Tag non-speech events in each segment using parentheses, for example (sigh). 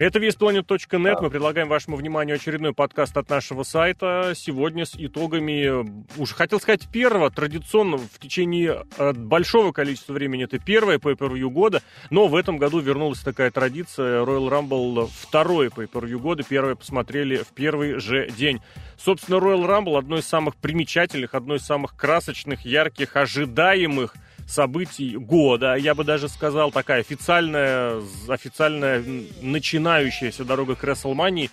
Это весьplanet.net. Мы предлагаем вашему вниманию очередной подкаст от нашего сайта. Сегодня с итогами, уже хотел сказать первого, традиционно в течение э, большого количества времени это первое pay-per-view года, но в этом году вернулась такая традиция Royal Rumble второй pay-per-view года. Первое посмотрели в первый же день. Собственно, Royal Rumble одно из самых примечательных, одно из самых красочных, ярких, ожидаемых – событий года, я бы даже сказал, такая официальная, официальная начинающаяся дорога к Рестлмании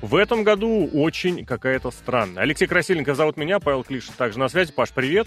в этом году очень какая-то странная. Алексей Красильников зовут меня, Павел Клиш также на связи. Паш, привет.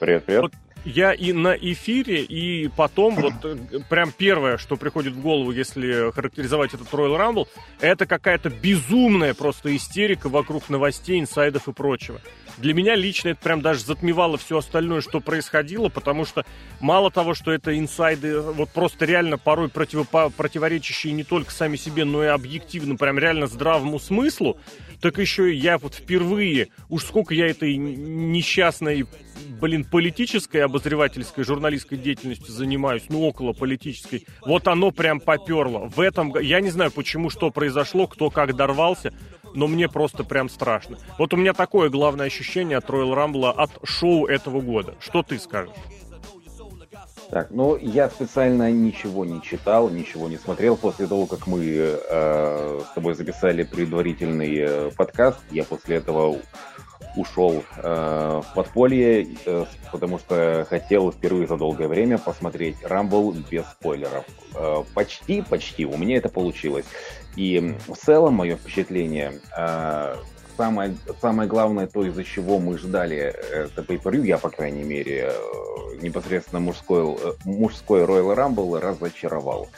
Привет, привет. Вот я и на эфире, и потом, вот э, прям первое, что приходит в голову, если характеризовать этот Royal Rumble, это какая-то безумная просто истерика вокруг новостей, инсайдов и прочего. Для меня лично это прям даже затмевало все остальное, что происходило, потому что мало того, что это инсайды вот просто реально порой противопо- противоречащие не только сами себе, но и объективно, прям реально здравому смыслу, так еще и я вот впервые, уж сколько я этой несчастной, блин, политической, обозревательской, журналистской деятельностью занимаюсь, ну, около политической, вот оно прям поперло. В этом, я не знаю, почему, что произошло, кто как дорвался, но мне просто прям страшно. Вот у меня такое главное ощущение от Royal Rumble, от шоу этого года. Что ты скажешь? Так, ну я специально ничего не читал, ничего не смотрел. После того, как мы э, с тобой записали предварительный э, подкаст, я после этого ушел э, в подполье, э, потому что хотел впервые за долгое время посмотреть Рамбл без спойлеров. Э, почти, почти, у меня это получилось. И в целом мое впечатление, э, самое, самое главное, то, из-за чего мы ждали это pay я, по крайней мере, э, непосредственно мужской, э, мужской Royal Rumble разочаровал.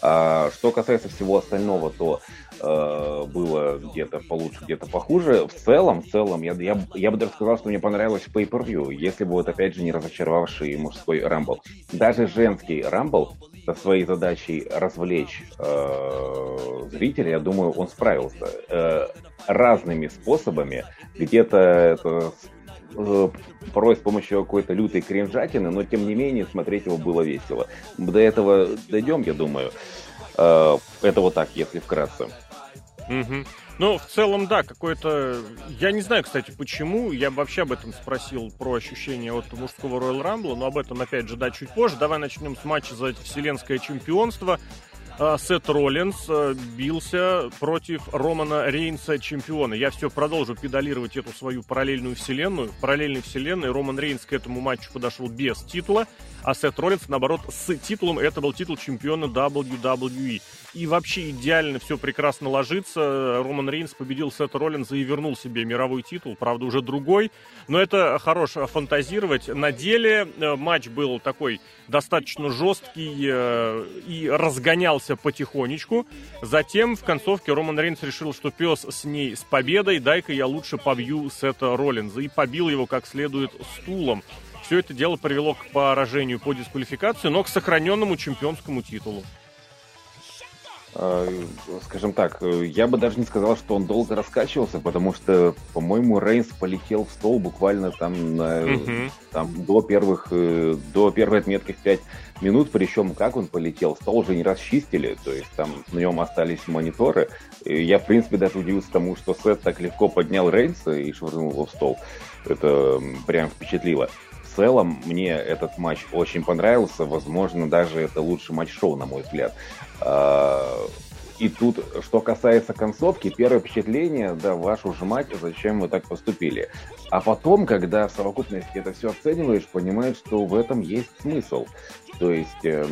А что касается всего остального, то э, было где-то получше, где-то похуже. В целом, в целом, я, я, я бы даже сказал, что мне понравилось pay-per-view, если бы вот опять же не разочаровавший мужской Рамбл. Даже женский Рамбл со своей задачей развлечь э, зрителя, я думаю, он справился э, разными способами. Где-то это Э, порой с помощью какой-то лютой кринжатины, но тем не менее смотреть его было весело. До этого дойдем, я думаю. Э, это вот так, если вкратце. Угу. Ну, в целом, да, какое-то... Я не знаю, кстати, почему. Я бы вообще об этом спросил, про ощущения от мужского Royal Rumble, но об этом, опять же, да, чуть позже. Давай начнем с матча за вселенское чемпионство. А, Сет Роллинс э, бился против Романа Рейнса, чемпиона. Я все продолжу педалировать эту свою параллельную вселенную. В параллельной вселенной Роман Рейнс к этому матчу подошел без титула, а Сет Роллинс, наоборот, с титулом. Это был титул чемпиона WWE. И вообще идеально все прекрасно ложится. Роман Рейнс победил Сета Роллинза и вернул себе мировой титул, правда, уже другой. Но это хорош фантазировать. На деле э, матч был такой достаточно жесткий э, и разгонялся потихонечку. Затем в концовке Роман Рейнс решил, что пес с ней с победой, дай-ка я лучше побью Сета Роллинза. И побил его как следует стулом. Все это дело привело к поражению по дисквалификации, но к сохраненному чемпионскому титулу. А, скажем так, я бы даже не сказал, что он долго раскачивался, потому что, по-моему, Рейнс полетел в стол буквально там, на, uh там до первых, э, до первой отметки в 5 минут, причем как он полетел, стол уже не расчистили, то есть там на нем остались мониторы. И я, в принципе, даже удивился тому, что Сет так легко поднял Рейнса и швырнул его в стол. Это прям впечатлило. В целом, мне этот матч очень понравился. Возможно, даже это лучший матч шоу, на мой взгляд. А, и тут, что касается концовки, первое впечатление, да, вашу же мать, зачем вы так поступили. А потом, когда в совокупности это все оцениваешь, понимаешь, что в этом есть смысл. То есть э,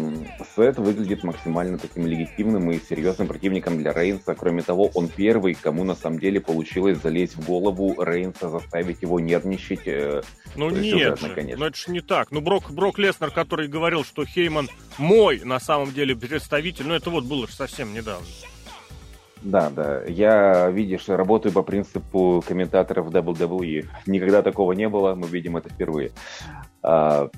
Сет выглядит максимально таким легитимным и серьезным противником для Рейнса. Кроме того, он первый, кому на самом деле получилось залезть в голову Рейнса, заставить его нервничать. Э, ну нет, же, конечно. ну это же не так. Ну Брок, Брок Леснер, который говорил, что Хейман мой на самом деле представитель, ну это вот было же совсем недавно. Да, да. Я, видишь, работаю по принципу комментаторов WWE. Никогда такого не было, мы видим это впервые. А,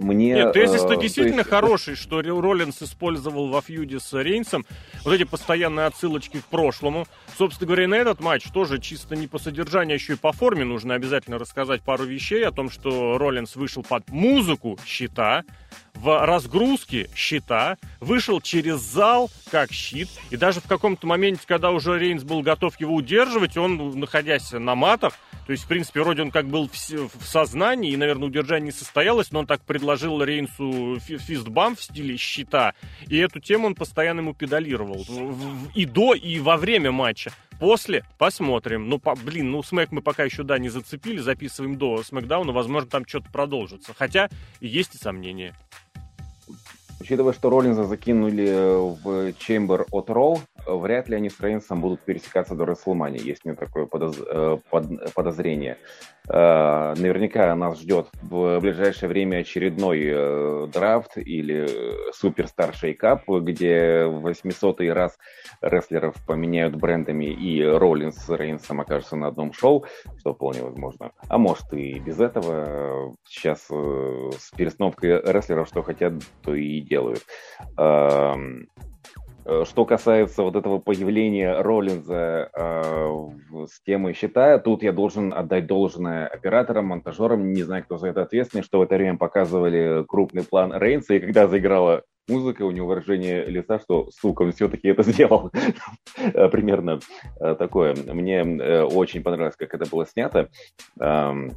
мне... Нет, тезис-то э, действительно есть... хороший, что Роллинс использовал во фьюде с Рейнсом вот эти постоянные отсылочки к прошлому. Собственно говоря, на этот матч тоже чисто не по содержанию, а еще и по форме нужно обязательно рассказать пару вещей о том, что Роллинс вышел под музыку щита, в разгрузке щита, вышел через зал как щит, и даже в каком-то моменте, когда уже Рейнс был готов его удерживать, он, находясь на матах, то есть, в принципе, вроде он как был в, в сознании, и, наверное, удержание не состоялось, но он так предложил Рейнсу фистбам в стиле щита, и эту тему он постоянно ему педалировал. И до, и во время матча. После посмотрим. Ну, по, блин, ну, Смэк мы пока еще, да, не зацепили, записываем до Смэкдауна, возможно, там что-то продолжится. Хотя есть и сомнения. Учитывая, что Роллинза закинули в Чембер от Роу, вряд ли они с Рейнсом будут пересекаться до Расселмани, есть мне такое подоз... Э, под... подозрение. Э, наверняка нас ждет в ближайшее время очередной э, драфт или суперстар шейкап, где в 800 раз рестлеров поменяют брендами и Роллинс с Рейнсом окажутся на одном шоу, что вполне возможно. А может и без этого. Сейчас с перестановкой рестлеров что хотят, то и делают. Э, что касается вот этого появления Роллинза э, с темой счета, тут я должен отдать должное операторам, монтажерам, не знаю, кто за это ответственный, что в это время показывали крупный план Рейнса, и когда заиграла музыка, у него выражение лица, что, сука, он все-таки это (laughs) сделал. Э, примерно э, такое. Мне очень понравилось, как это было снято. Эм,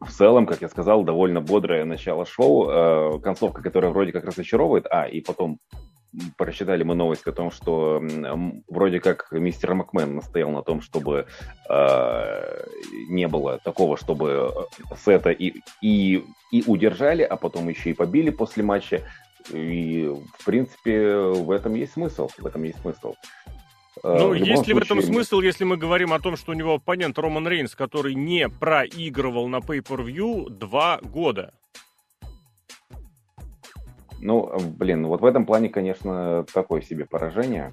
в целом, как я сказал, довольно бодрое начало шоу, концовка, которая вроде как разочаровывает, а, и потом прочитали мы новость о том, что вроде как мистер Макмен настоял на том, чтобы э, не было такого, чтобы э, Сета и, и, и удержали, а потом еще и побили после матча. И, в принципе, в этом есть смысл. В этом есть смысл. Э, ну, есть случае... ли в этом смысл, если мы говорим о том, что у него оппонент Роман Рейнс, который не проигрывал на Pay-Per-View два года? Ну, блин, вот в этом плане, конечно, такое себе поражение.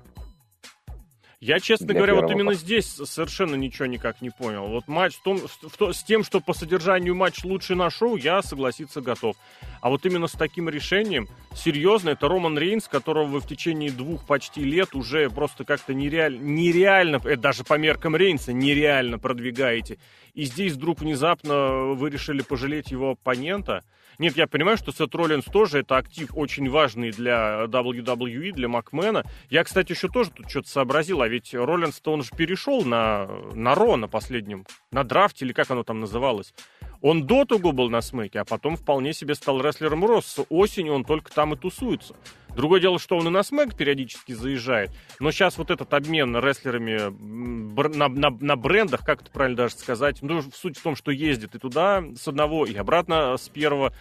Я, честно говоря, вот именно здесь совершенно ничего никак не понял. Вот матч в том, в, с тем, что по содержанию матч лучше на шоу, я согласиться готов. А вот именно с таким решением, серьезно, это Роман Рейнс, которого вы в течение двух почти лет уже просто как-то нереально, нереально, это даже по меркам Рейнса, нереально продвигаете. И здесь вдруг внезапно вы решили пожалеть его оппонента – нет, я понимаю, что Сет Роллинс тоже это актив очень важный для WWE, для Макмена. Я, кстати, еще тоже тут что-то сообразил, а ведь Роллинс-то он же перешел на, на Ро на последнем, на драфте, или как оно там называлось. Он до того был на смеке, а потом вполне себе стал рестлером Росс. С осенью он только там и тусуется. Другое дело, что он и на смэк периодически заезжает, но сейчас вот этот обмен рестлерами на, на, на брендах, как это правильно даже сказать, ну, суть в том, что ездит и туда с одного, и обратно с первого,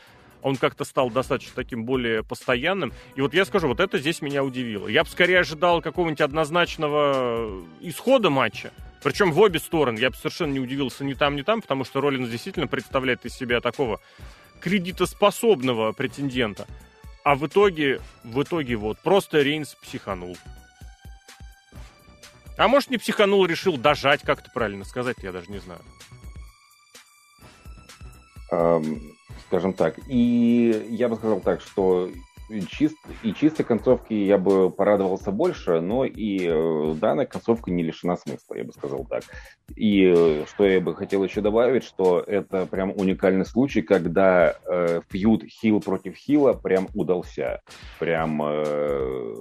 он как-то стал достаточно таким более постоянным. И вот я скажу, вот это здесь меня удивило. Я бы скорее ожидал какого-нибудь однозначного исхода матча, причем в обе стороны. Я бы совершенно не удивился ни там, ни там, потому что Роллинс действительно представляет из себя такого кредитоспособного претендента. А в итоге, в итоге вот, просто Рейнс психанул. А может не психанул, решил дожать, как это правильно сказать, я даже не знаю. Um, скажем так. И я бы сказал так, что чист, и чистой концовки я бы порадовался больше, но и э, данная концовка не лишена смысла, я бы сказал так. И э, что я бы хотел еще добавить, что это прям уникальный случай, когда э, фьюд хил против хила прям удался. Прям э,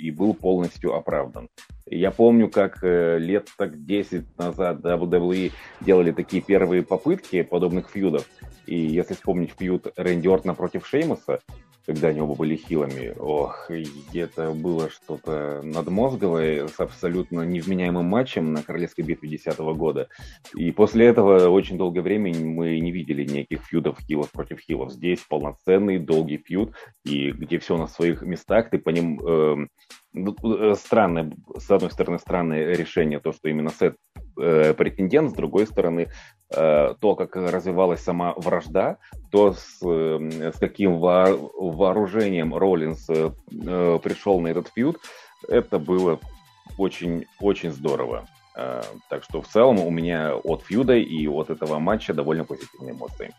и был полностью оправдан. Я помню, как э, лет так 10 назад WWE делали такие первые попытки подобных фьюдов. И если вспомнить фьюд Рэнди Ортона против Шеймуса, когда они оба были хилами. Ох, это было что-то надмозговое с абсолютно невменяемым матчем на Королевской битве 2010 года. И после этого очень долгое время мы не видели никаких фьюдов хилов против хилов. Здесь полноценный долгий фьюд, и где все на своих местах, ты по ним... Эм, э, странное, с одной стороны, странное решение, то, что именно Сет э, претендент, с другой стороны, э, то, как развивалась сама вражда, то с, э, с каким во, вооружением Роллинс э, э, пришел на этот фьюд, это было очень, очень здорово. Э, так что в целом у меня от фьюда и от этого матча довольно позитивные эмоции.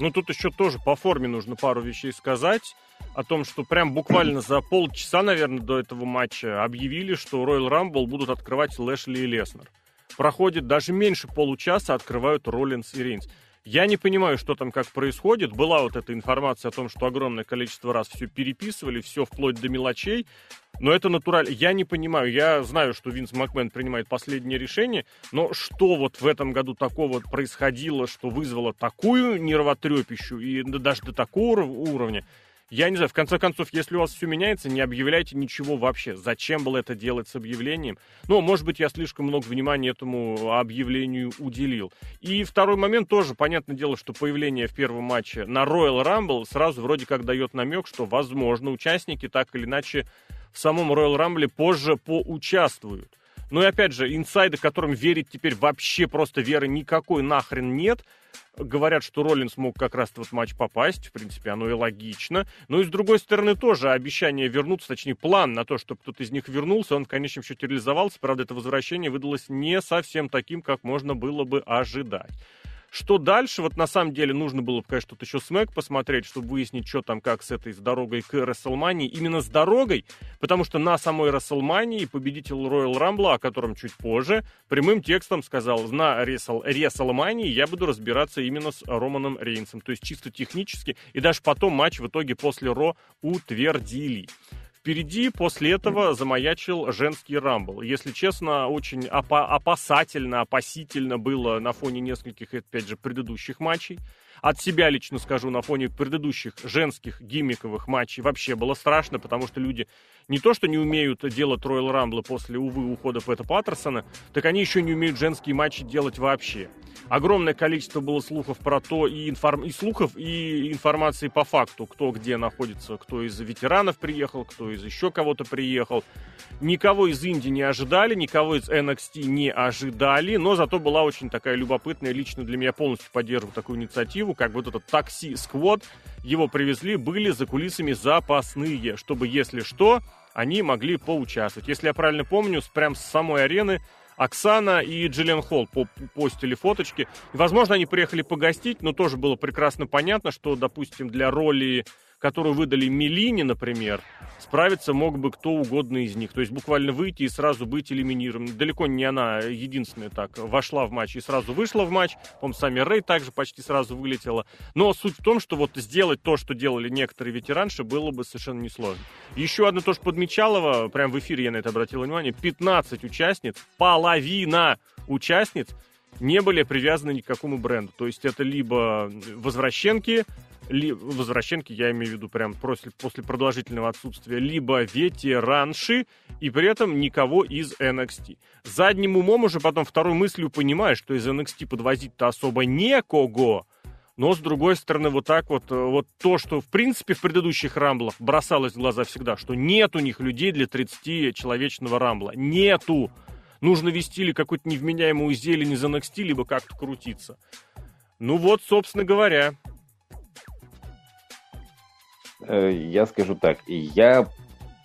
Ну, тут еще тоже по форме нужно пару вещей сказать. О том, что прям буквально за полчаса, наверное, до этого матча объявили, что Royal Rumble будут открывать Лэшли и Леснер. Проходит даже меньше получаса, открывают Роллинс и Рейнс. Я не понимаю, что там как происходит. Была вот эта информация о том, что огромное количество раз все переписывали, все вплоть до мелочей. Но это натурально. Я не понимаю. Я знаю, что Винс Макмен принимает последнее решение, но что вот в этом году такого происходило, что вызвало такую нервотрепищу и даже до такого уровня, я не знаю, в конце концов, если у вас все меняется, не объявляйте ничего вообще. Зачем было это делать с объявлением? Ну, может быть, я слишком много внимания этому объявлению уделил. И второй момент тоже, понятное дело, что появление в первом матче на Royal Rumble сразу вроде как дает намек, что, возможно, участники так или иначе в самом Royal Rumble позже поучаствуют. Ну и опять же, инсайды, которым верить теперь вообще просто веры никакой нахрен нет – Говорят, что Роллинс мог как раз в этот матч попасть, в принципе, оно и логично. Но и с другой стороны тоже обещание вернуться, точнее план на то, чтобы кто-то из них вернулся, он в конечном счете реализовался. Правда, это возвращение выдалось не совсем таким, как можно было бы ожидать. Что дальше? Вот на самом деле нужно было бы, конечно, тут еще смэк посмотреть, чтобы выяснить, что там как с этой с дорогой к Расселмании. Именно с дорогой, потому что на самой Расселмании победитель Royal Rumble, о котором чуть позже, прямым текстом сказал, на Расселмании я буду разбираться именно с Романом Рейнсом. То есть чисто технически. И даже потом матч в итоге после Ро утвердили. Впереди после этого замаячил женский рамбл. Если честно, очень опа- опасательно, опасительно было на фоне нескольких, опять же, предыдущих матчей. От себя лично скажу, на фоне предыдущих женских гиммиковых матчей вообще было страшно, потому что люди не то, что не умеют делать Royal Rumble после, увы, ухода Пэта Паттерсона, так они еще не умеют женские матчи делать вообще. Огромное количество было слухов про то, и, информ... и слухов, и информации по факту, кто где находится, кто из ветеранов приехал, кто из еще кого-то приехал. Никого из Индии не ожидали, никого из NXT не ожидали, но зато была очень такая любопытная, лично для меня полностью поддерживаю такую инициативу, как вот этот такси-сквот, его привезли, были за кулисами запасные, чтобы, если что, они могли поучаствовать. Если я правильно помню, прям с самой арены Оксана и Джиллиан Холл по постили фоточки. возможно, они приехали погостить, но тоже было прекрасно понятно, что, допустим, для роли которую выдали Мелине, например, справиться мог бы кто угодно из них. То есть буквально выйти и сразу быть элиминированным. Далеко не она единственная так вошла в матч и сразу вышла в матч. по сами Рэй также почти сразу вылетела. Но суть в том, что вот сделать то, что делали некоторые ветеранши, было бы совершенно несложно. Еще одно тоже подмечалово, прям в эфире я на это обратил внимание, 15 участниц, половина участниц не были привязаны ни к какому бренду. То есть это либо возвращенки, ли, возвращенки, я имею в виду прям после, после продолжительного отсутствия, либо ветеранши, и при этом никого из NXT. Задним умом уже потом второй мыслью понимаешь, что из NXT подвозить-то особо некого, но, с другой стороны, вот так вот, э, вот то, что, в принципе, в предыдущих рамблах бросалось в глаза всегда, что нет у них людей для 30-человечного рамбла. Нету! Нужно вести или какую-то невменяемую зелень из NXT, либо как-то крутиться. Ну вот, собственно говоря, я скажу так, я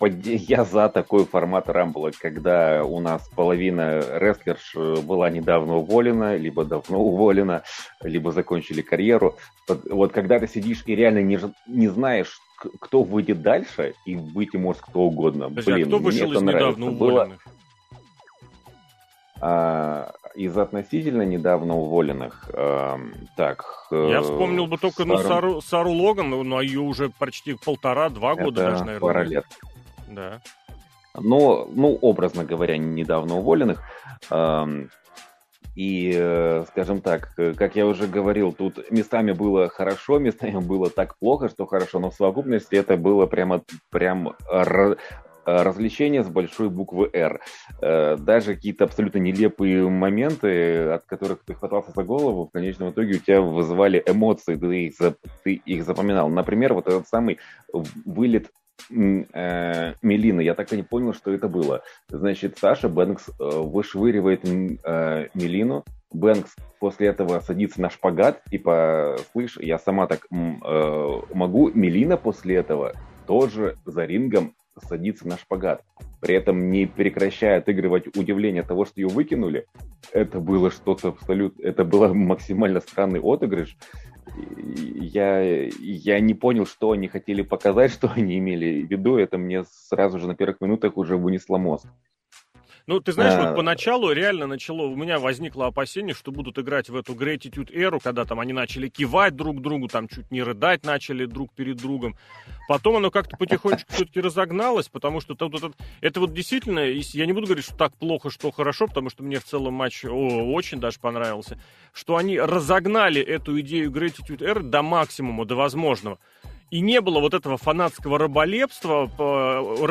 (laughs) я за такой формат Рамбла, когда у нас половина рестлерш э, была недавно уволена, либо давно (laughs) уволена, либо закончили карьеру. Вот когда ты сидишь и реально не, не знаешь, кто выйдет дальше, и выйти может кто угодно. Подожди, а Блин, а кто вышел из недавно уволенных? Было... А, из относительно недавно уволенных, э, так... Я вспомнил бы только старым... ну, Сару, Сару Логан, но ее уже почти полтора-два года даже, наверное. пара лет. Да. Но, ну, образно говоря, недавно уволенных. Э, и, э, скажем так, как я уже говорил, тут местами было хорошо, местами было так плохо, что хорошо, но в совокупности это было прямо прям Э, развлечения с большой буквы «Р». Э, даже какие-то абсолютно нелепые моменты, от которых ты хватался за голову, в конечном итоге у тебя вызывали эмоции, ты их, ты их запоминал. Например, вот этот самый вылет э, Мелины. Я так и не понял, что это было. Значит, Саша Бэнкс э, вышвыривает э, Мелину. Бэнкс после этого садится на шпагат. Типа, слышь, я сама так э, могу. Мелина после этого тоже за рингом садится на шпагат. При этом не прекращая отыгрывать удивление того, что ее выкинули, это было что-то абсолютно... Это было максимально странный отыгрыш. я, я не понял, что они хотели показать, (laughs) что они имели в виду. Это мне сразу же на первых минутах уже вынесло мозг. Ну, ты знаешь, а... вот поначалу реально начало, у меня возникло опасение, что будут играть в эту Gratitude эру, когда там они начали кивать друг другу, там чуть не рыдать начали друг перед другом. Потом оно как-то потихонечку все-таки разогналось, потому что это, это, это вот действительно, я не буду говорить, что так плохо, что хорошо, потому что мне в целом матч о, очень даже понравился, что они разогнали эту идею Gratitude эры до максимума, до возможного. И не было вот этого фанатского раболепства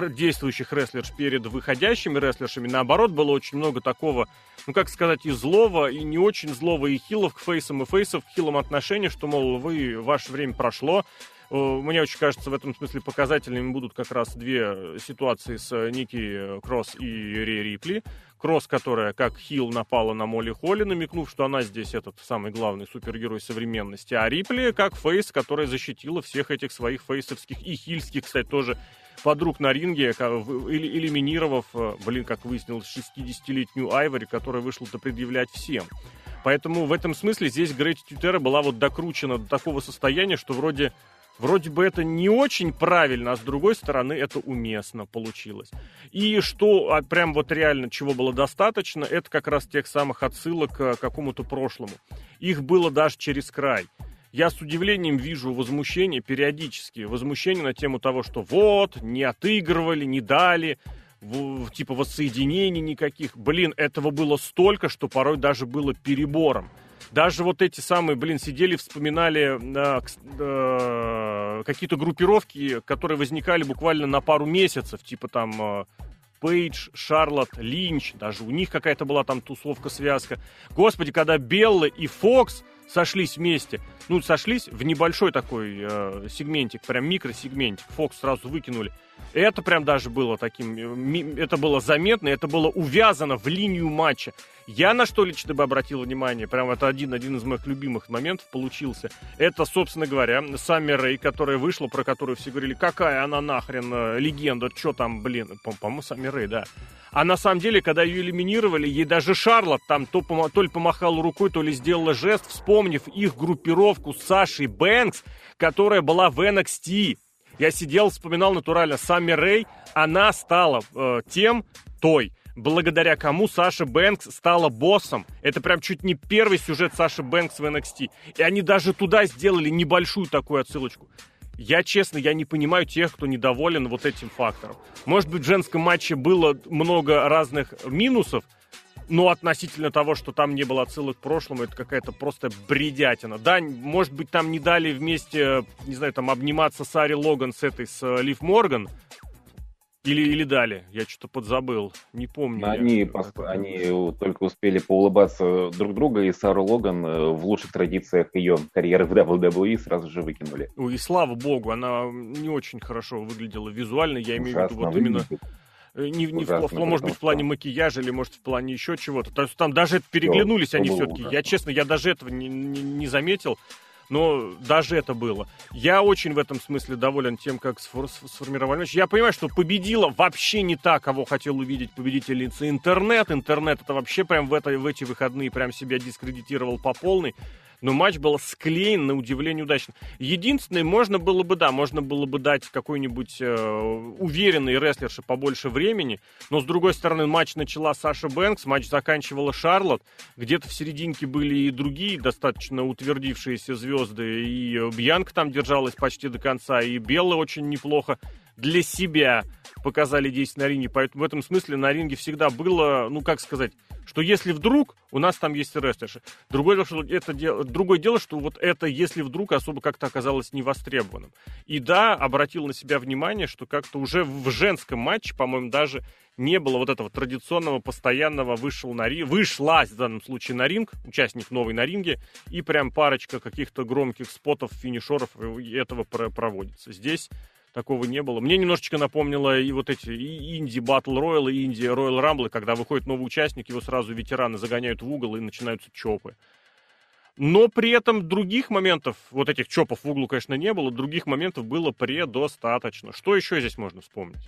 действующих рестлерш перед выходящими рестлершами. Наоборот, было очень много такого, ну как сказать, и злого, и не очень злого, и хилов к фейсам, и фейсов к хилам отношения, что, мол, вы, ваше время прошло. Мне очень кажется, в этом смысле показательными будут как раз две ситуации с Ники Кросс и Ри Рипли. Кросс, которая как Хилл напала на Молли Холли, намекнув, что она здесь этот самый главный супергерой современности, а Рипли как Фейс, которая защитила всех этих своих фейсовских и хильских, кстати, тоже подруг на ринге, элиминировав, э, блин, как выяснилось, 60-летнюю Айвори, которая вышла-то предъявлять всем. Поэтому в этом смысле здесь Грейти Тютера была вот докручена до такого состояния, что вроде Вроде бы это не очень правильно, а с другой стороны это уместно получилось. И что а, прям вот реально чего было достаточно, это как раз тех самых отсылок к какому-то прошлому. Их было даже через край. Я с удивлением вижу возмущение периодически, возмущение на тему того, что вот, не отыгрывали, не дали, в, типа воссоединений никаких. Блин, этого было столько, что порой даже было перебором. Даже вот эти самые, блин, сидели, вспоминали э, э, какие-то группировки, которые возникали буквально на пару месяцев, типа там э, Пейдж, Шарлотт, Линч, даже у них какая-то была там тусовка-связка. Господи, когда Белла и Фокс сошлись вместе, ну, сошлись в небольшой такой э, сегментик, прям микросегментик, Фокс сразу выкинули. Это прям даже было таким, э, это было заметно, это было увязано в линию матча. Я на что лично бы обратил внимание, прям это один, один из моих любимых моментов получился. Это, собственно говоря, Сами Рэй, которая вышла, про которую все говорили, какая она нахрен э, легенда, что там, блин, по-моему, Сами Рэй, да. А на самом деле, когда ее элиминировали, ей даже Шарлот там то, то ли помахала рукой, то ли сделала жест, вспомнив их группировку с Сашей Бэнкс, которая была в NXT. Я сидел, вспоминал натурально Сами Рэй, она стала э, тем, той, благодаря кому Саша Бэнкс стала боссом. Это прям чуть не первый сюжет Саши Бэнкс в NXT. И они даже туда сделали небольшую такую отсылочку. Я, честно, я не понимаю тех, кто недоволен вот этим фактором. Может быть, в женском матче было много разных минусов, но относительно того, что там не было отсылок к прошлому, это какая-то просто бредятина. Да, может быть, там не дали вместе, не знаю, там обниматься Сари Логан с этой, с э, Лив Морган, или, или дали, я что-то подзабыл, не помню. Они, пос... они только успели поулыбаться друг друга, и Сару Логан э, в лучших традициях ее карьеры в WWE сразу же выкинули. Ой, и слава богу, она не очень хорошо выглядела визуально, я имею в виду вот именно... Э, не, не в, в, может быть, в плане макияжа или, может, в плане еще чего-то. То есть там даже переглянулись Все, они все-таки. Я, честно, я даже этого не, не, не заметил но даже это было. Я очень в этом смысле доволен тем, как сформировали матч. Я понимаю, что победила вообще не та, кого хотел увидеть победительница интернет. Интернет это вообще прям в, это, в эти выходные прям себя дискредитировал по полной но матч был склеен на удивление удачно. Единственное, можно было бы, да, можно было бы дать какой-нибудь э, уверенной рестлерше побольше времени, но с другой стороны, матч начала Саша Бэнкс, матч заканчивала Шарлот, где-то в серединке были и другие достаточно утвердившиеся звезды, и Бьянка там держалась почти до конца, и Белла очень неплохо для себя показали действия на ринге. Поэтому в этом смысле на ринге всегда было, ну как сказать, что если вдруг у нас там есть рестлерши. Другое дело, что это другое дело, что вот это, если вдруг, особо как-то оказалось невостребованным. И да, обратил на себя внимание, что как-то уже в женском матче, по-моему, даже не было вот этого традиционного, постоянного вышел на ринг, вышла в данном случае на ринг, участник новый на ринге, и прям парочка каких-то громких спотов, финишеров этого проводится. Здесь такого не было. Мне немножечко напомнило и вот эти Инди Батл Роял, и Инди Роял Рамблы, когда выходит новый участник, его сразу ветераны загоняют в угол и начинаются чопы. Но при этом других моментов, вот этих чопов в углу, конечно, не было, других моментов было предостаточно. Что еще здесь можно вспомнить?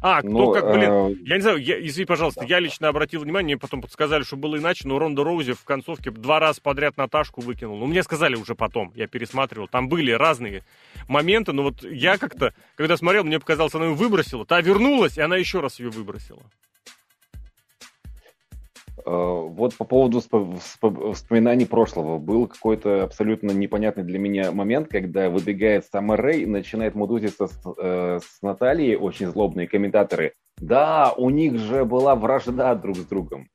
А, кто ну, как, блин, э... я не знаю, я, извини, пожалуйста, я лично обратил внимание, мне потом подсказали, что было иначе, но Ронда Роузи в концовке два раза подряд Наташку выкинул. Ну, мне сказали уже потом, я пересматривал, там были разные моменты, но вот я как-то, когда смотрел, мне показалось, она ее выбросила, та вернулась, и она еще раз ее выбросила. Э, вот по поводу вспоминаний прошлого. Был какой-то абсолютно непонятный для меня момент, когда выбегает Саммер Рэй, начинает мудузиться с, э, с Натальей, очень злобные комментаторы. Да, у них же была вражда друг с другом.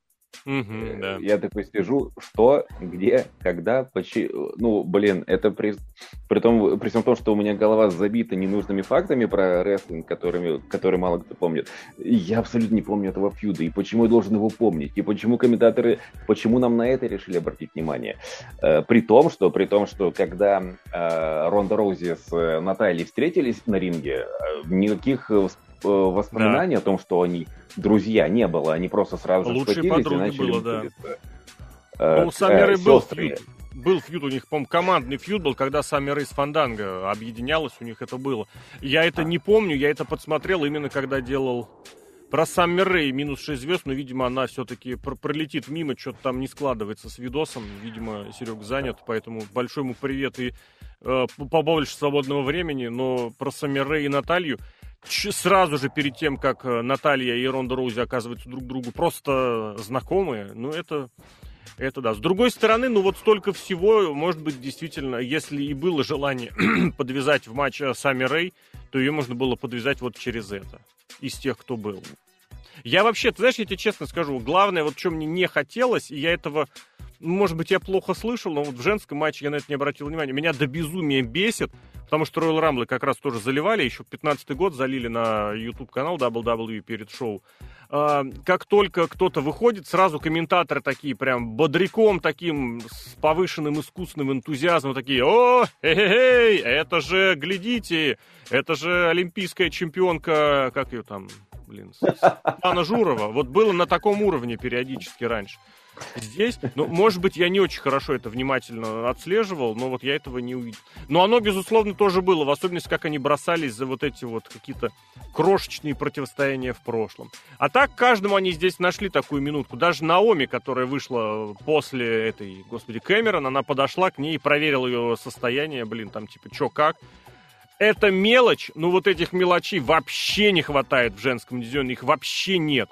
Угу, да. Я такой сижу, что, где, когда, почему. Ну, блин, это при, при, том, при всем том, что у меня голова забита ненужными фактами про рестлинг, которыми, которые мало кто помнит. Я абсолютно не помню этого фьюда. И почему я должен его помнить? И почему комментаторы, почему нам на это решили обратить внимание? Э, при том, что, при том, что когда э, Ронда Роузи с Натальей встретились на ринге, никаких воспоминаний да. о том, что они друзья, не было. Они просто сразу же Лучшие подруги и начали было, да. Э, ну, у Саммеры был фьюд. Был фьюд у них, по-моему, командный фьюд был, когда Саммеры с Фанданго объединялась, у них это было. Я это а. не помню, я это подсмотрел именно когда делал про Саммер Рэй минус 6 звезд, но, видимо, она все-таки пролетит мимо, что-то там не складывается с видосом. Видимо, Серег занят, поэтому большой ему привет и э, побольше свободного времени. Но про Саммер Рэй и Наталью сразу же перед тем, как э, Наталья и Ронда Роузи оказываются друг другу просто знакомые, ну это, это да. С другой стороны, ну вот столько всего, может быть, действительно, если и было желание (clears throat) подвязать в матч э, Сами Рэй, то ее можно было подвязать вот через это, из тех, кто был. Я вообще, ты знаешь, я тебе честно скажу, главное, вот что мне не хотелось, и я этого, может быть, я плохо слышал, но вот в женском матче я на это не обратил внимания, меня до безумия бесит, Потому что Royal Rumble как раз тоже заливали, еще 15 год залили на YouTube-канал WWE перед шоу. А, как только кто-то выходит, сразу комментаторы такие прям бодряком таким, с повышенным искусственным энтузиазмом, такие, о, эй, это же, глядите, это же олимпийская чемпионка, как ее там, блин, Анна Журова. Вот было на таком уровне периодически раньше. Здесь, ну, может быть, я не очень хорошо это внимательно отслеживал, но вот я этого не увидел. Но оно, безусловно, тоже было, в особенности, как они бросались за вот эти вот какие-то крошечные противостояния в прошлом. А так, каждому они здесь нашли такую минутку. Даже Наоми, которая вышла после этой, господи, Кэмерон, она подошла к ней и проверила ее состояние, блин, там, типа, чё, как. Это мелочь, ну вот этих мелочей вообще не хватает в женском дивизионе, их вообще нет.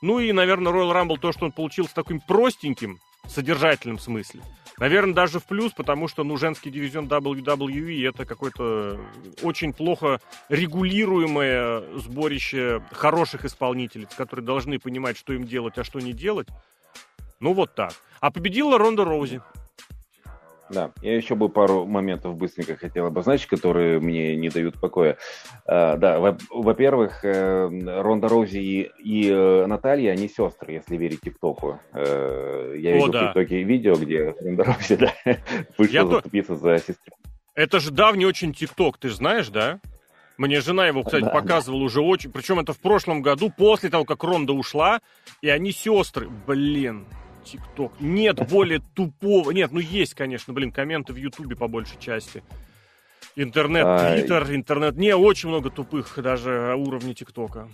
Ну и, наверное, Royal Rumble, то, что он получился таким простеньким, в содержательном смысле. Наверное, даже в плюс, потому что, ну, женский дивизион WWE это какое-то очень плохо регулируемое сборище хороших исполнителей, которые должны понимать, что им делать, а что не делать. Ну, вот так. А победила Ронда Роузи. Да, я еще бы пару моментов быстренько хотел обозначить, которые мне не дают покоя. А, да, во-первых, э, Ронда Роузи и, и э, Наталья, они сестры, если верить ТикТоку. Э, я видел да. в ТикТоке видео, где Ронда Роузи (laughs) да, вышла заступиться то... за сестру. Это же давний очень ТикТок, ты знаешь, да? Мне жена его, кстати, да, показывала да. уже очень... Причем это в прошлом году, после того, как Ронда ушла, и они сестры. Блин, ТикТок. Нет более тупого. Нет, ну есть, конечно, блин, комменты в Ютубе по большей части. Интернет, Твиттер, интернет. Не, очень много тупых даже уровней ТикТока.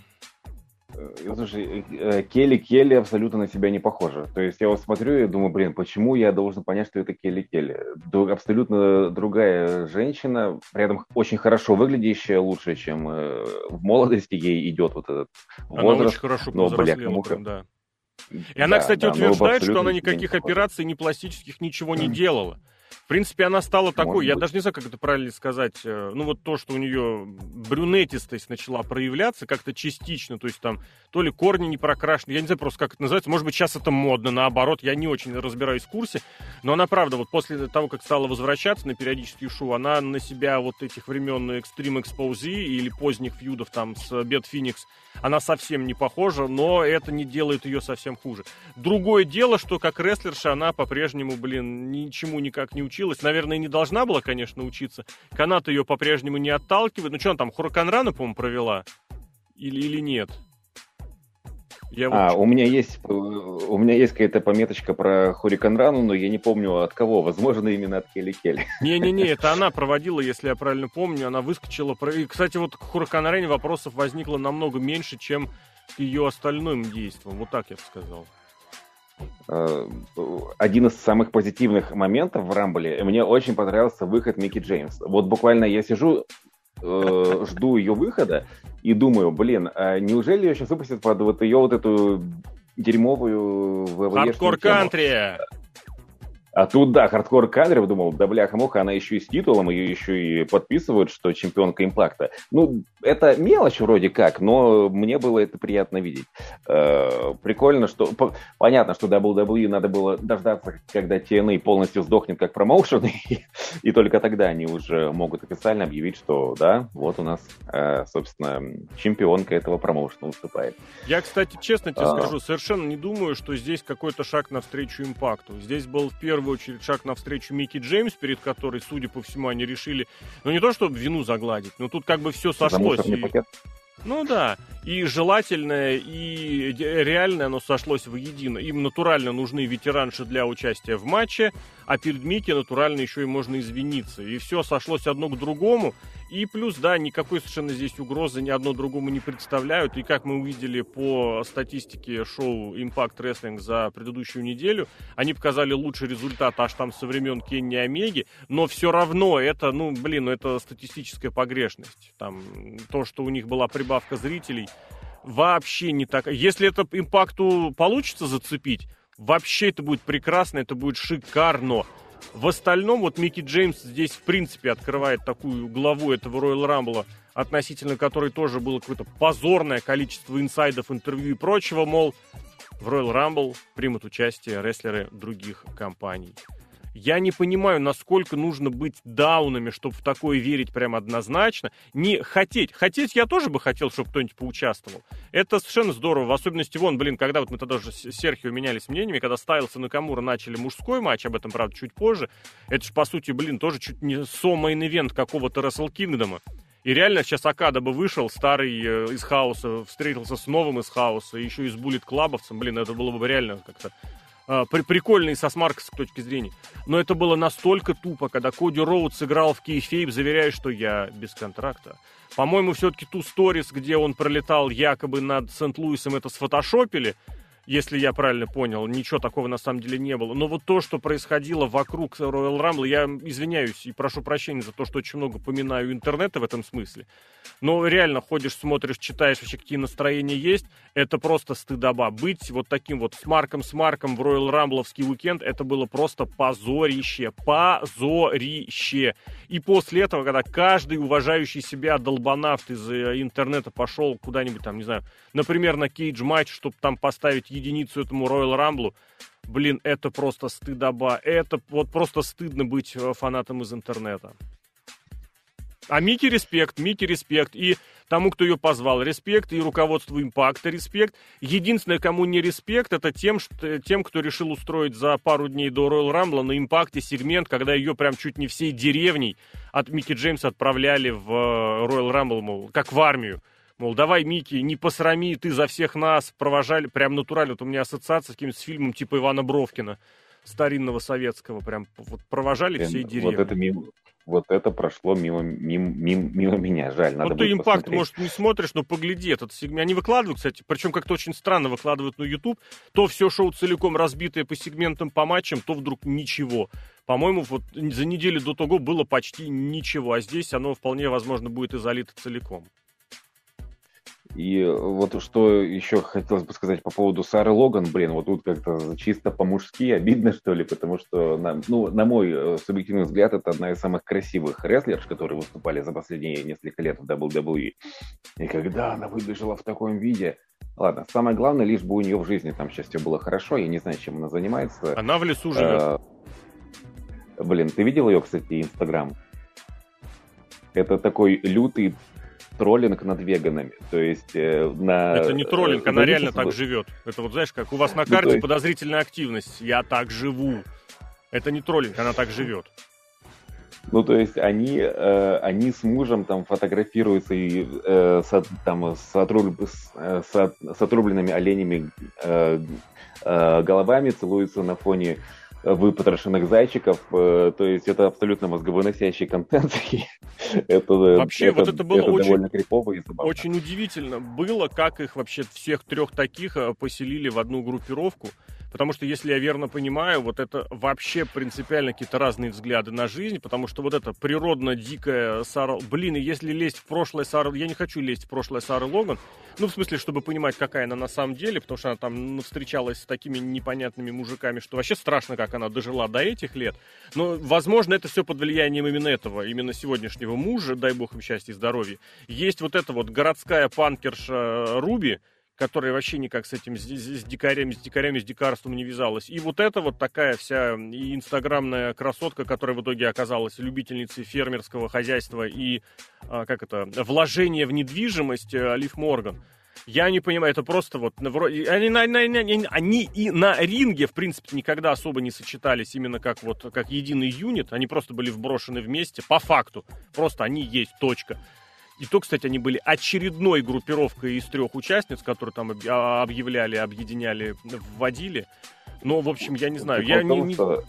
Э, слушай, э, Келли Келли абсолютно на себя не похожа. То есть я вот смотрю и думаю, блин, почему я должен понять, что это Келли Келли? Абсолютно другая женщина, при этом очень хорошо выглядящая, лучше, чем э, в молодости ей идет вот этот возраст. Она очень хорошо но, бля, кому, прям, да. И она, кстати, да, утверждает, что она никаких операций, ни пластических, ничего не делала. В принципе, она стала такой, я даже не знаю, как это правильно сказать, э, ну вот то, что у нее брюнетистость начала проявляться как-то частично, то есть там то ли корни не прокрашены, я не знаю просто, как это называется, может быть, сейчас это модно, наоборот, я не очень разбираюсь в курсе, но она, правда, вот после того, как стала возвращаться на периодические шоу, она на себя вот этих времен Extreme Expose или поздних фьюдов там с Бет Феникс, она совсем не похожа, но это не делает ее совсем хуже. Другое дело, что как рестлерша она по-прежнему, блин, ничему никак не училась. Наверное, не должна была, конечно, учиться. Канат ее по-прежнему не отталкивает. Ну что она там, Хураканрана, по-моему, провела? Или, или нет? Я а, вот... у меня есть у меня есть какая-то пометочка про Хурикан Рану, но я не помню от кого. Возможно, именно от Келли Келли. Не-не-не, (laughs) это она проводила, если я правильно помню. Она выскочила. И, кстати, вот к Хурикан Ране вопросов возникло намного меньше, чем к ее остальным действиям. Вот так я бы сказал. Э, один из самых позитивных моментов в Рамбле, мне очень понравился выход Микки Джеймс. Вот буквально я сижу, э, (laughs) жду ее выхода и думаю, блин, а неужели ее сейчас выпустят под вот ее вот эту дерьмовую Hardcore Country! А тут, да, Hardcore Country, думал, да бляха-муха, она еще и с титулом, ее еще и подписывают, что чемпионка импакта. Ну, это мелочь вроде как, но мне было это приятно видеть. Э, прикольно, что... Понятно, что WWE надо было дождаться, когда TNA полностью сдохнет как промоушен, (laughs) и, и только тогда они уже могут официально объявить, что, да, вот у нас, э, собственно, чемпионка этого промоушена выступает. Я, кстати, честно тебе а... скажу, совершенно не думаю, что здесь какой-то шаг навстречу импакту. Здесь был первый первую очередь шаг навстречу Микки Джеймс, перед которой, судя по всему, они решили, ну не то чтобы вину загладить, но тут как бы все сошлось. И... Ну да, и желательное, и реальное оно сошлось воедино. Им натурально нужны ветеранши для участия в матче, а перед Микки натурально еще и можно извиниться. И все сошлось одно к другому. И плюс, да, никакой совершенно здесь угрозы ни одно другому не представляют. И как мы увидели по статистике шоу Impact Wrestling за предыдущую неделю, они показали лучший результат аж там со времен Кенни Омеги, но все равно это, ну, блин, ну это статистическая погрешность. Там то, что у них была прибавка зрителей, вообще не так. Если это импакту получится зацепить, вообще это будет прекрасно, это будет шикарно. В остальном, вот Микки Джеймс здесь, в принципе, открывает такую главу этого Royal Rumble, относительно которой тоже было какое-то позорное количество инсайдов, интервью и прочего, мол, в Royal Rumble примут участие рестлеры других компаний. Я не понимаю, насколько нужно быть даунами, чтобы в такое верить прям однозначно. Не хотеть. Хотеть я тоже бы хотел, чтобы кто-нибудь поучаствовал. Это совершенно здорово. В особенности, вон, блин, когда вот мы тогда же с Серхио менялись мнениями, когда Стайлс и Накамура начали мужской матч, об этом, правда, чуть позже. Это же, по сути, блин, тоже чуть не со-мейн-ивент какого-то Wrestle Kingdom. И реально сейчас Акада бы вышел, старый э, из хаоса, встретился с новым из хаоса, еще и с Буллет Клабовцем. Блин, это было бы реально как-то э, при, прикольный со смарковской точки зрения. Но это было настолько тупо, когда Коди Роуд сыграл в Кейфейб, заверяя, что я без контракта. По-моему, все-таки ту сторис, где он пролетал якобы над Сент-Луисом, это сфотошопили если я правильно понял. Ничего такого на самом деле не было. Но вот то, что происходило вокруг Royal Rumble, я извиняюсь и прошу прощения за то, что очень много поминаю интернета в этом смысле. Но реально ходишь, смотришь, читаешь вообще, какие настроения есть. Это просто стыдоба. Быть вот таким вот с Марком, с Марком в Royal Рамбловский уикенд, это было просто позорище. Позорище. И после этого, когда каждый уважающий себя долбанавт из э, интернета пошел куда-нибудь там, не знаю, например, на кейдж-матч, чтобы там поставить единицу этому Royal Rumble, блин, это просто стыдоба. Это вот просто стыдно быть э, фанатом из интернета. А Микки респект, Микки респект. И тому, кто ее позвал, респект. И руководству импакта респект. Единственное, кому не респект, это тем, что, тем, кто решил устроить за пару дней до Royal Rumble на импакте сегмент, когда ее прям чуть не всей деревней от Микки Джеймса отправляли в э, Royal Rumble, мол, как в армию. Мол, давай, Микки, не посрами, ты за всех нас провожали, прям натурально. Вот у меня ассоциация с каким-то фильмом типа Ивана Бровкина, старинного советского, прям вот провожали Блин, всей деревни. Вот это мимо, вот это прошло мимо, мимо, мимо, мимо меня, жаль. Надо вот ты импакт, посмотреть. может, не смотришь, но погляди этот сегмент. Они выкладывают, кстати, причем как-то очень странно выкладывают на YouTube. То все шоу целиком разбитое по сегментам, по матчам, то вдруг ничего. По-моему, вот за неделю до того было почти ничего, а здесь оно вполне возможно будет и залито целиком. И вот что еще хотелось бы сказать по поводу Сары Логан, блин, вот тут как-то чисто по-мужски обидно, (laughs) что ли, потому что, на, ну, на мой э, субъективный взгляд, это одна из самых красивых рестлерш, которые выступали за последние несколько лет в WWE. И когда она выбежала в таком виде, ладно, самое главное, лишь бы у нее в жизни там сейчас все было хорошо, я не знаю, чем она занимается. Она в лесу живет. А, блин, ты видел ее, кстати, Инстаграм? Это такой лютый троллинг над веганами. То есть э, на... Это не троллинг, она реально так живет. Это вот знаешь, как у вас на ну, карте ну, есть... подозрительная активность. Я так живу. Это не троллинг, она так живет. Ну, то есть они, э, они с мужем там фотографируются и э, с, там, с, отруб, с, э, с отрубленными оленями э, э, головами, целуются на фоне выпотрошенных зайчиков. Э, то есть это абсолютно мозговыносящий контент. (laughs) это, вообще, это, вот это было это очень, довольно крипово и забавно. Очень удивительно было, как их вообще всех трех таких э, поселили в одну группировку. Потому что, если я верно понимаю, вот это вообще принципиально какие-то разные взгляды на жизнь, потому что вот это природно дикая Сара... Блин, и если лезть в прошлое Сара... Я не хочу лезть в прошлое Сары Логан, ну, в смысле, чтобы понимать, какая она на самом деле, потому что она там встречалась с такими непонятными мужиками, что вообще страшно, как она дожила до этих лет. Но, возможно, это все под влиянием именно этого, именно сегодняшнего мужа, дай бог им счастья и здоровья. Есть вот эта вот городская панкерша Руби, которая вообще никак с этим, с, с дикарями, с дикарями, с дикарством не вязалась. И вот эта вот такая вся инстаграмная красотка, которая в итоге оказалась любительницей фермерского хозяйства и, а, как это, вложения в недвижимость, э, Алиф Морган. Я не понимаю, это просто вот... Они, на, на, на, они и на ринге, в принципе, никогда особо не сочетались именно как вот как единый юнит. Они просто были вброшены вместе по факту. Просто они есть, точка. И то, кстати, они были очередной группировкой из трех участниц, которые там а, объявляли, объединяли, вводили. Но, в общем, я не знаю. Я том, не, Что...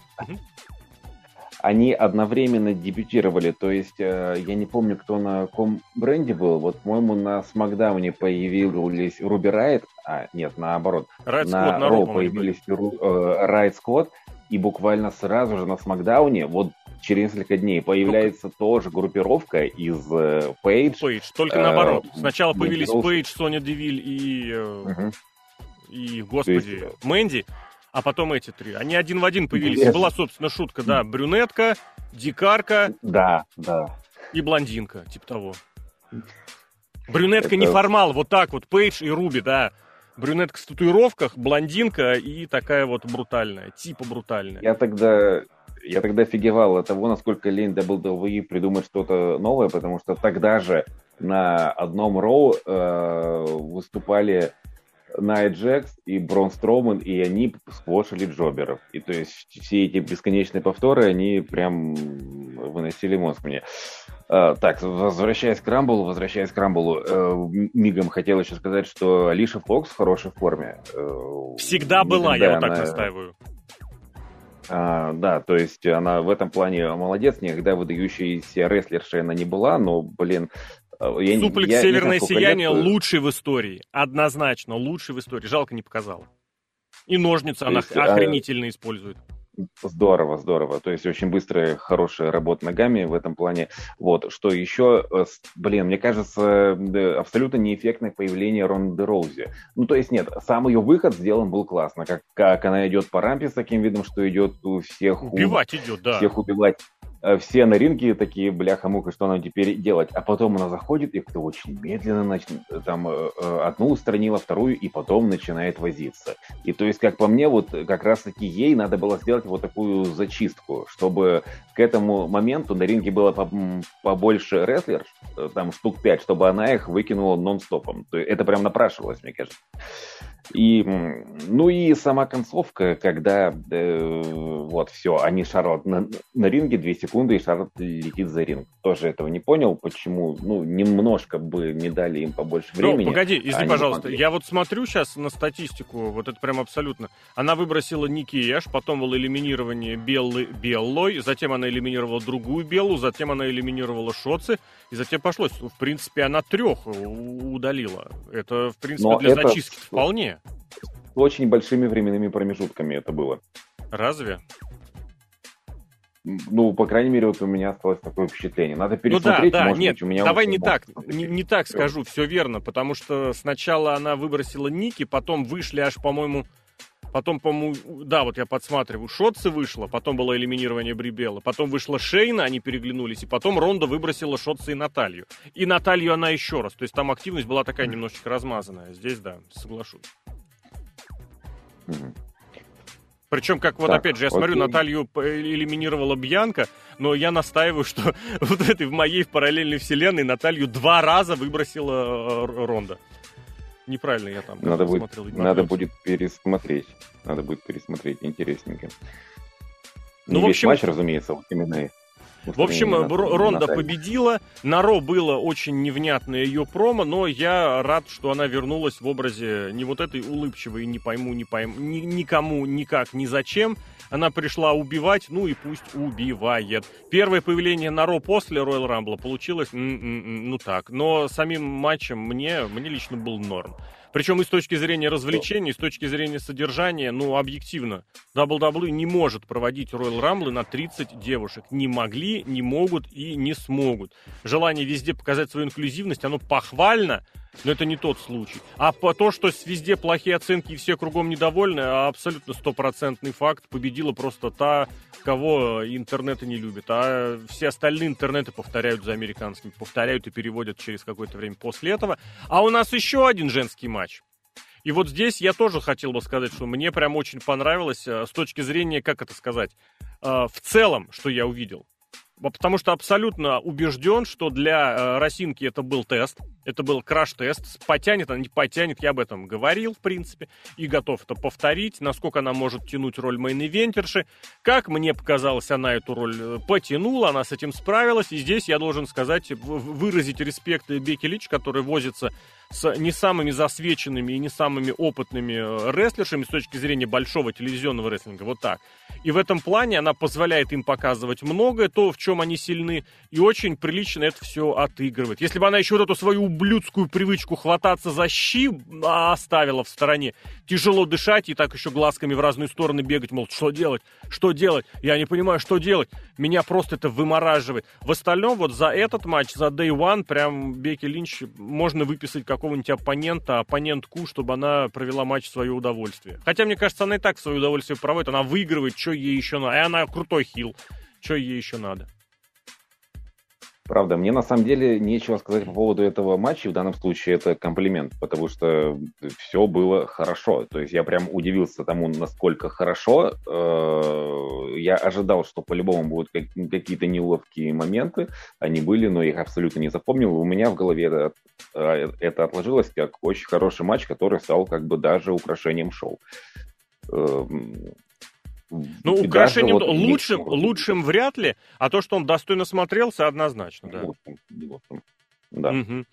Они одновременно дебютировали, то есть э, я не помню, кто на ком бренде был. Вот, по-моему, на Смакдауне появились Руби Райт, а нет, наоборот, Райт на Ро появились э, Райт Скотт, и буквально сразу же на Смакдауне, вот через несколько дней появляется только... тоже группировка из э, Page. Page, только э, наоборот. Сначала появились Пейдж, Соня Девиль и, э, угу. и господи, есть... Мэнди, а потом эти три. Они один в один появились. Yes. Была, собственно, шутка, да, брюнетка, дикарка. Да, да. И блондинка, типа того. Брюнетка Это... неформал, вот так вот, Пейдж и Руби, да. Брюнетка с татуировках, блондинка и такая вот брутальная, типа брутальная. Я тогда я тогда офигевал от того, насколько лень WWE придумать что-то новое, потому что тогда же на одном роу э, выступали Найт Джекс и Брон Строуман, и они сквошили джоберов. И то есть все эти бесконечные повторы, они прям выносили мозг мне. Uh, так, возвращаясь к Рамблу, возвращаясь к Рамблу, uh, мигом хотел еще сказать, что Алиша Фокс в хорошей форме. Uh, Всегда была, я вот так она... настаиваю. А, да, то есть она в этом плане молодец, никогда выдающаяся рестлерша она не была, но, блин... А, я, Суплекс я, «Северное сияние» лет... лучший в истории, однозначно лучший в истории, жалко не показала. И ножницы то она есть, а, охренительно а... использует. Здорово, здорово. То есть очень быстрая, хорошая работа ногами в этом плане. Вот. Что еще? Э, блин, мне кажется, абсолютно неэффектное появление Ронды Роузи. Ну, то есть нет, сам ее выход сделан был классно. Как, как она идет по рампе с таким видом, что идет у всех... Убивать идет, да. Всех убивать. Э, все на ринге такие, бляха-муха, что нам теперь делать? А потом она заходит и как-то очень медленно нач... там э, э, одну устранила, вторую, и потом начинает возиться. И то есть, как по мне, вот как раз-таки ей надо было сделать вот такую зачистку, чтобы к этому моменту на ринге было побольше рестлер, там штук пять, чтобы она их выкинула нон-стопом. Это прям напрашивалось, мне кажется. И, ну и сама концовка, когда э, вот все, они Шарлот на, на ринге, две секунды, и Шарлот летит за ринг. Тоже этого не понял, почему, ну, немножко бы не дали им побольше ну, времени. Ну, погоди, извини, пожалуйста, могли. я вот смотрю сейчас на статистику, вот это прям абсолютно. Она выбросила Ники Эш, потом было элиминирование Беллы, Беллой, затем она элиминировала другую Беллу, затем она элиминировала Шоцы, и затем пошло. В принципе, она трех удалила. Это, в принципе, Но для это... зачистки вполне. С очень большими временными промежутками это было. Разве? Ну, по крайней мере, вот у меня осталось такое впечатление. Надо пересмотреть, ну да, да, может нет, быть, у меня... Давай не так, не, не так скажу, все верно, потому что сначала она выбросила Ники, потом вышли аж, по-моему, Потом, по-моему, да, вот я подсматриваю, Шотцы вышло, потом было элиминирование Брибела, потом вышла Шейна, они переглянулись, и потом Ронда выбросила Шотцы и Наталью. И Наталью она еще раз, то есть там активность была такая немножечко размазанная. Здесь, да, соглашусь. Причем, как вот так, опять же, я окей. смотрю, Наталью элиминировала Бьянка, но я настаиваю, что (laughs) вот этой в моей в параллельной вселенной Наталью два раза выбросила э, Ронда. Неправильно я там надо будет, смотрел. Надо будет пересмотреть. Надо будет пересмотреть. Интересненько. Ну, Не в общем... матч, разумеется, вот именно В общем, Ронда победила. На Ро было очень невнятное ее промо, но я рад, что она вернулась в образе не вот этой улыбчивой, не пойму, не пойму, ни, никому, никак, ни зачем. Она пришла убивать, ну и пусть убивает. Первое появление на Ро после Royal Rumble получилось, ну так. Но самим матчем мне, мне лично был норм. Причем и с точки зрения развлечений, и с точки зрения содержания, ну, объективно, WWE не может проводить Royal Rumble на 30 девушек. Не могли, не могут и не смогут. Желание везде показать свою инклюзивность, оно похвально, но это не тот случай. А то, что везде плохие оценки и все кругом недовольны, абсолютно стопроцентный факт. Победила просто та, кого интернеты не любят. А все остальные интернеты повторяют за американскими. Повторяют и переводят через какое-то время после этого. А у нас еще один женский матч. И вот здесь я тоже хотел бы сказать, что мне прям очень понравилось э, с точки зрения, как это сказать, э, в целом, что я увидел. Потому что абсолютно убежден, что для э, Росинки это был тест, это был краш-тест. Потянет она, не потянет, я об этом говорил, в принципе, и готов это повторить, насколько она может тянуть роль мейн-ивентерши. Как мне показалось, она эту роль э, потянула, она с этим справилась, и здесь я должен сказать, выразить респект Бекки Линч, которая возится с не самыми засвеченными и не самыми опытными э, рестлершами с точки зрения большого телевизионного рестлинга. Вот так. И в этом плане она позволяет им показывать многое, то, в чем они сильны, и очень прилично это все отыгрывает. Если бы она еще вот эту свою ублюдскую привычку хвататься за щи а, оставила в стороне, тяжело дышать и так еще глазками в разные стороны бегать, мол, что делать, что делать, я не понимаю, что делать, меня просто это вымораживает. В остальном вот за этот матч, за Day One, прям Беки Линч можно выписать как какого-нибудь оппонента, оппонентку, чтобы она провела матч в свое удовольствие. Хотя, мне кажется, она и так в свое удовольствие проводит, она выигрывает, что ей еще надо. И она крутой хил, что ей еще надо. Правда, мне на самом деле нечего сказать по поводу этого матча. В данном случае это комплимент, потому что все было хорошо. То есть я прям удивился тому, насколько хорошо. Э, я ожидал, что по-любому будут какие-то неловкие моменты. Они были, но я их абсолютно не запомнил. У меня в голове это, э, это отложилось как очень хороший матч, который стал как бы даже украшением шоу. Ну, украшением вот лучшим, лучшим вряд ли, а то, что он достойно смотрелся, однозначно, да. Да. Угу.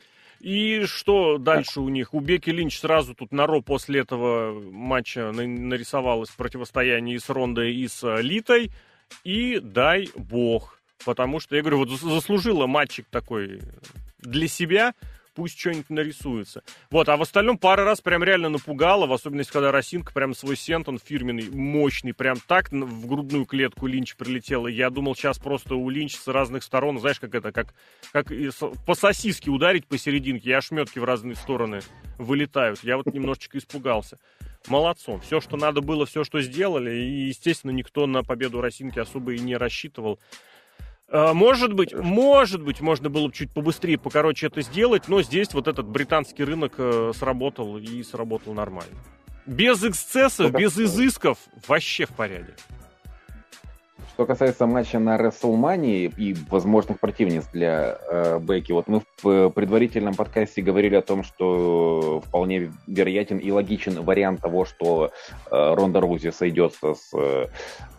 И что дальше у них? У Беки Линч сразу тут на Ро после этого матча нарисовалось противостояние и с Рондой, и с Литой. И дай бог. Потому что, я говорю, вот заслужила матчик такой для себя пусть что-нибудь нарисуется. Вот, а в остальном пара раз прям реально напугало, в особенности, когда Росинка прям свой сентон фирменный, мощный, прям так в грудную клетку Линч прилетел, и я думал, сейчас просто у Линч с разных сторон, знаешь, как это, как, как по сосиске ударить посерединке, и ошметки в разные стороны вылетают. Я вот немножечко испугался. Молодцом. Все, что надо было, все, что сделали, и, естественно, никто на победу Росинки особо и не рассчитывал. А, может быть, может быть, можно было бы чуть побыстрее, покороче это сделать, но здесь вот этот британский рынок э, сработал и сработал нормально. Без эксцессов, без изысков, вообще в порядке. Что касается матча на WrestleMania и возможных противниц для э, Бекки, вот мы в э, предварительном подкасте говорили о том, что вполне вероятен и логичен вариант того, что э, Ронда Рузи сойдется с э,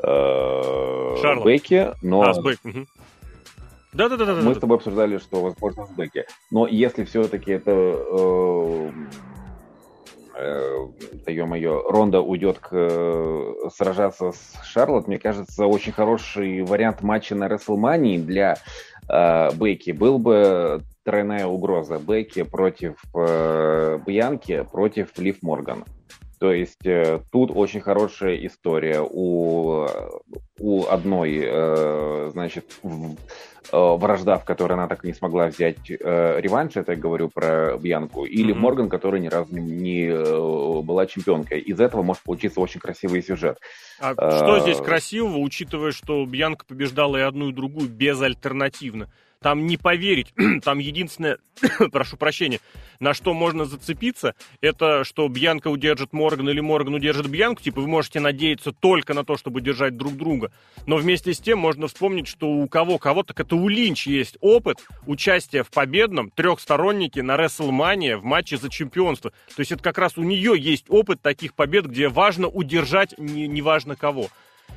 э Бекки, но... А, с Бекки. Угу. Да, да, да, да. Мы с тобой обсуждали, что возможно с Бекки. Но если все-таки это э, э, ё-моё, Ронда уйдет к, э, сражаться с Шарлот, мне кажется, очень хороший вариант матча на Рестлмании для э, Бейки был бы тройная угроза Бейки против э, Бьянки, против Лив Морган. То есть э, тут очень хорошая история у, у одной, э, значит, в, Э, вражда, в которой она так и не смогла взять э, реванш, это я говорю про Бьянку, или mm-hmm. Морган, которая ни разу не была чемпионкой. Из этого может получиться очень красивый сюжет. А э, что здесь красивого, учитывая, что Бьянка побеждала и одну, и другую безальтернативно? Там не поверить, (clears throat) там единственное, (clears throat) прошу прощения, на что можно зацепиться, это что Бьянка удержит Морган или Морган удержит Бьянку, типа вы можете надеяться только на то, чтобы держать друг друга. Но вместе с тем можно вспомнить, что у кого кого, так это у Линч есть опыт участия в победном трехстороннике на WrestleMania в матче за чемпионство. То есть это как раз у нее есть опыт таких побед, где важно удержать не, не важно кого.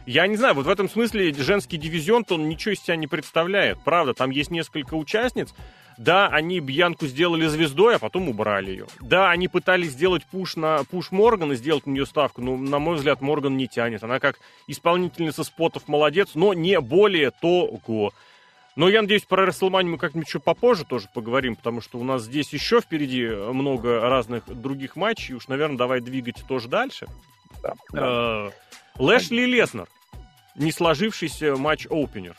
Я не знаю, вот в этом смысле женский дивизион, то он ничего из себя не представляет. Правда, там есть несколько участниц, да, они Бьянку сделали звездой, а потом убрали ее. Да, они пытались сделать пуш на пуш Морган и сделать на нее ставку, но, на мой взгляд, Морган не тянет. Она как исполнительница спотов молодец, но не более того. Но я надеюсь, про WrestleMania мы как-нибудь еще попозже тоже поговорим, потому что у нас здесь еще впереди много разных других матчей. Уж, наверное, давай двигать тоже дальше. Да, да. Э, Лэшли Леснер. Не сложившийся матч-опенер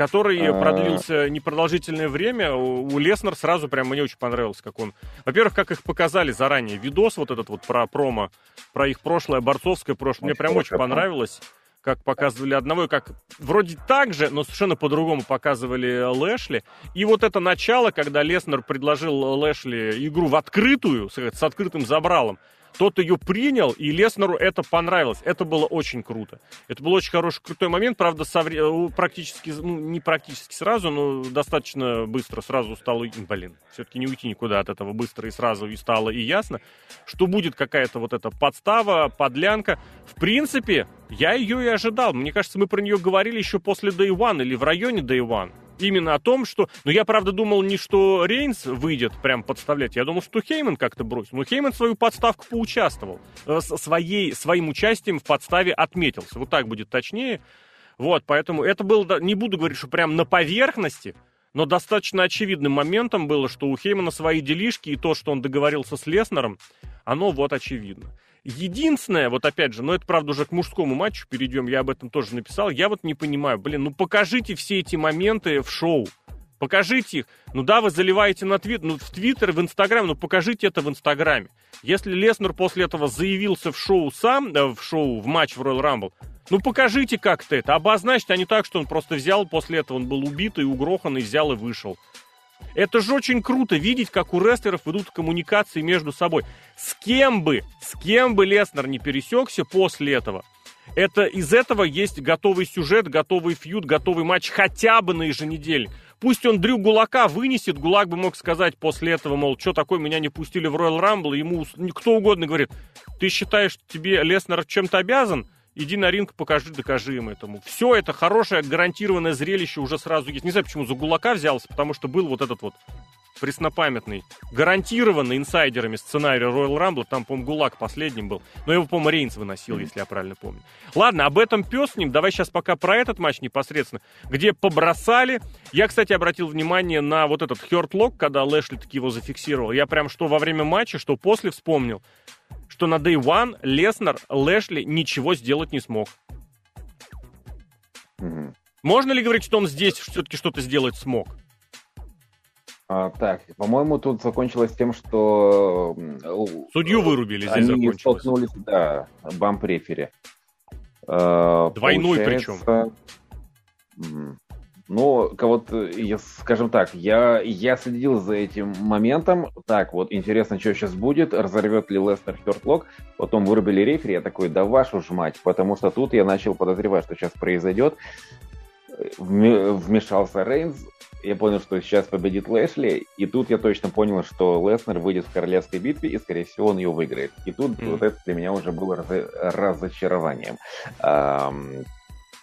который а... продлился непродолжительное время. У Леснер сразу прям мне очень понравилось, как он... Во-первых, как их показали заранее. Видос вот этот вот про промо, про их прошлое, борцовское прошлое. Мне прям очень понравилось как показывали одного, и как вроде так же, но совершенно по-другому показывали Лэшли. И вот это начало, когда Леснер предложил Лэшли игру в открытую, с открытым забралом, тот ее принял, и Леснеру это понравилось. Это было очень круто. Это был очень хороший, крутой момент. Правда, совре... практически, ну, не практически сразу, но достаточно быстро сразу стало... Блин, все-таки не уйти никуда от этого быстро и сразу и стало и ясно, что будет какая-то вот эта подстава, подлянка. В принципе, я ее и ожидал. Мне кажется, мы про нее говорили еще после Day One или в районе Day One именно о том, что... Ну, я, правда, думал не, что Рейнс выйдет прям подставлять. Я думал, что Хейман как-то бросит. Но Хейман свою подставку поучаствовал. Э, своей, своим участием в подставе отметился. Вот так будет точнее. Вот, поэтому это было... Не буду говорить, что прям на поверхности, но достаточно очевидным моментом было, что у Хеймана свои делишки, и то, что он договорился с Леснером, оно вот очевидно. Единственное, вот опять же, но это правда уже к мужскому матчу перейдем, я об этом тоже написал, я вот не понимаю, блин, ну покажите все эти моменты в шоу. Покажите их. Ну да, вы заливаете на твит, ну в Твиттер, в Инстаграм, ну покажите это в Инстаграме. Если Леснер после этого заявился в шоу сам, э, в шоу, в матч в Royal Rumble, ну покажите как-то это, обозначьте, а не так, что он просто взял, после этого он был убит и угрохан, и взял и вышел. Это же очень круто видеть, как у рестлеров идут коммуникации между собой. С кем бы, с кем бы Леснер не пересекся после этого, это из этого есть готовый сюжет, готовый фьюд, готовый матч хотя бы на еженедельник. Пусть он Дрю Гулака вынесет, Гулак бы мог сказать после этого, мол, что такое, меня не пустили в Royal Rumble, ему кто угодно говорит, ты считаешь, тебе Леснер чем-то обязан? Иди на ринг, покажи, докажи им этому. Все это хорошее, гарантированное зрелище уже сразу есть. Не знаю, почему за Гулака взялся, потому что был вот этот вот преснопамятный, гарантированный инсайдерами сценарий Royal Rumble, там, по-моему, ГУЛАГ последним был, но его, по-моему, Рейнс выносил, если я правильно помню. Ладно, об этом пес с ним, давай сейчас пока про этот матч непосредственно, где побросали. Я, кстати, обратил внимание на вот этот хертлок, когда Лэшли таки его зафиксировал. Я прям что во время матча, что после вспомнил что на Day One Леснер Лэшли ничего сделать не смог. Угу. Можно ли говорить, что он здесь все-таки что-то сделать смог? А, так, по-моему, тут закончилось тем, что... Судью вырубили, здесь они столкнулись, да, бамп-рефери. А, Двойной причем. Ну, вот, я, скажем так, я, я следил за этим моментом. Так, вот, интересно, что сейчас будет. Разорвет ли Лестер Хертлок? Потом вырубили рефери. Я такой, да вашу ж мать. Потому что тут я начал подозревать, что сейчас произойдет. Вмешался Рейнс. Я понял, что сейчас победит Лэшли. И тут я точно понял, что Леснер выйдет в королевской битве, и, скорее всего, он ее выиграет. И тут mm. вот это для меня уже было разочарованием.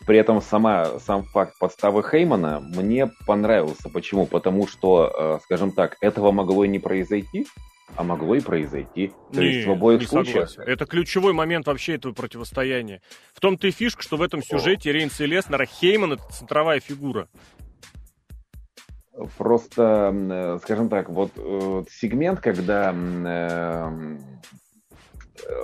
При этом сама, сам факт подставы Хеймана мне понравился. Почему? Потому что, э, скажем так, этого могло и не произойти, а могло и произойти. То не, есть в обоих не случаях. Согласен. Это ключевой момент вообще этого противостояния. В том-то и фишка, что в этом сюжете О. Рейнса и Леснера Хейман это центровая фигура. Просто, э, скажем так, вот э, сегмент, когда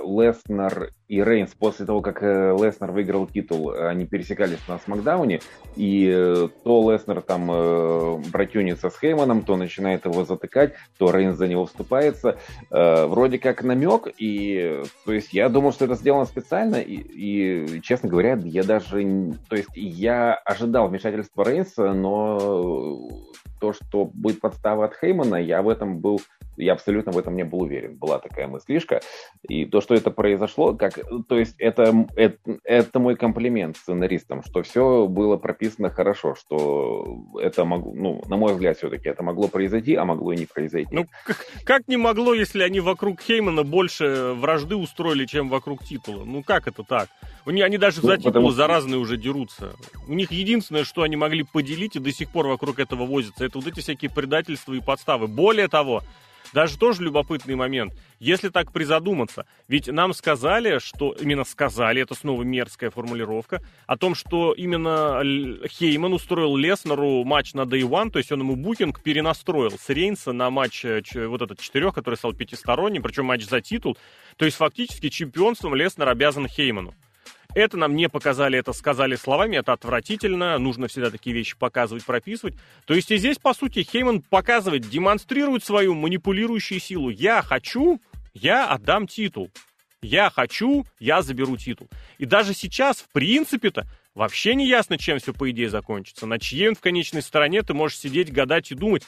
Леснер и Рейнс после того, как э, Леснер выиграл титул, они пересекались на Смакдауне, и э, то Леснер там э, братюнится с Хейманом, то начинает его затыкать, то Рейнс за него вступается. Вроде как намек, и то есть я думал, что это сделано специально, и, и честно говоря, я даже, то есть я ожидал вмешательства Рейнса, но то, что будет подстава от Хеймана, я в этом был я абсолютно в этом не был уверен. Была такая мыслишка. И то, что это произошло, как то есть это, это, это мой комплимент сценаристам, что все было прописано хорошо, что это могло, ну, на мой взгляд, все-таки это могло произойти, а могло и не произойти. Ну, как, как не могло, если они вокруг Хеймана больше вражды устроили, чем вокруг титула? Ну, как это так? Они даже ну, за титулы потому... за разные уже дерутся. У них единственное, что они могли поделить и до сих пор вокруг этого возятся, это вот эти всякие предательства и подставы. Более того, даже тоже любопытный момент. Если так призадуматься, ведь нам сказали, что именно сказали, это снова мерзкая формулировка, о том, что именно Хейман устроил Леснеру матч на Day One, то есть он ему букинг перенастроил с Рейнса на матч э, вот этот четырех, который стал пятисторонним, причем матч за титул. То есть фактически чемпионством Леснер обязан Хейману. Это нам не показали, это сказали словами, это отвратительно, нужно всегда такие вещи показывать, прописывать. То есть и здесь, по сути, Хейман показывает, демонстрирует свою манипулирующую силу. Я хочу, я отдам титул. Я хочу, я заберу титул. И даже сейчас, в принципе-то, вообще не ясно, чем все, по идее, закончится. На чьей он в конечной стороне ты можешь сидеть, гадать и думать.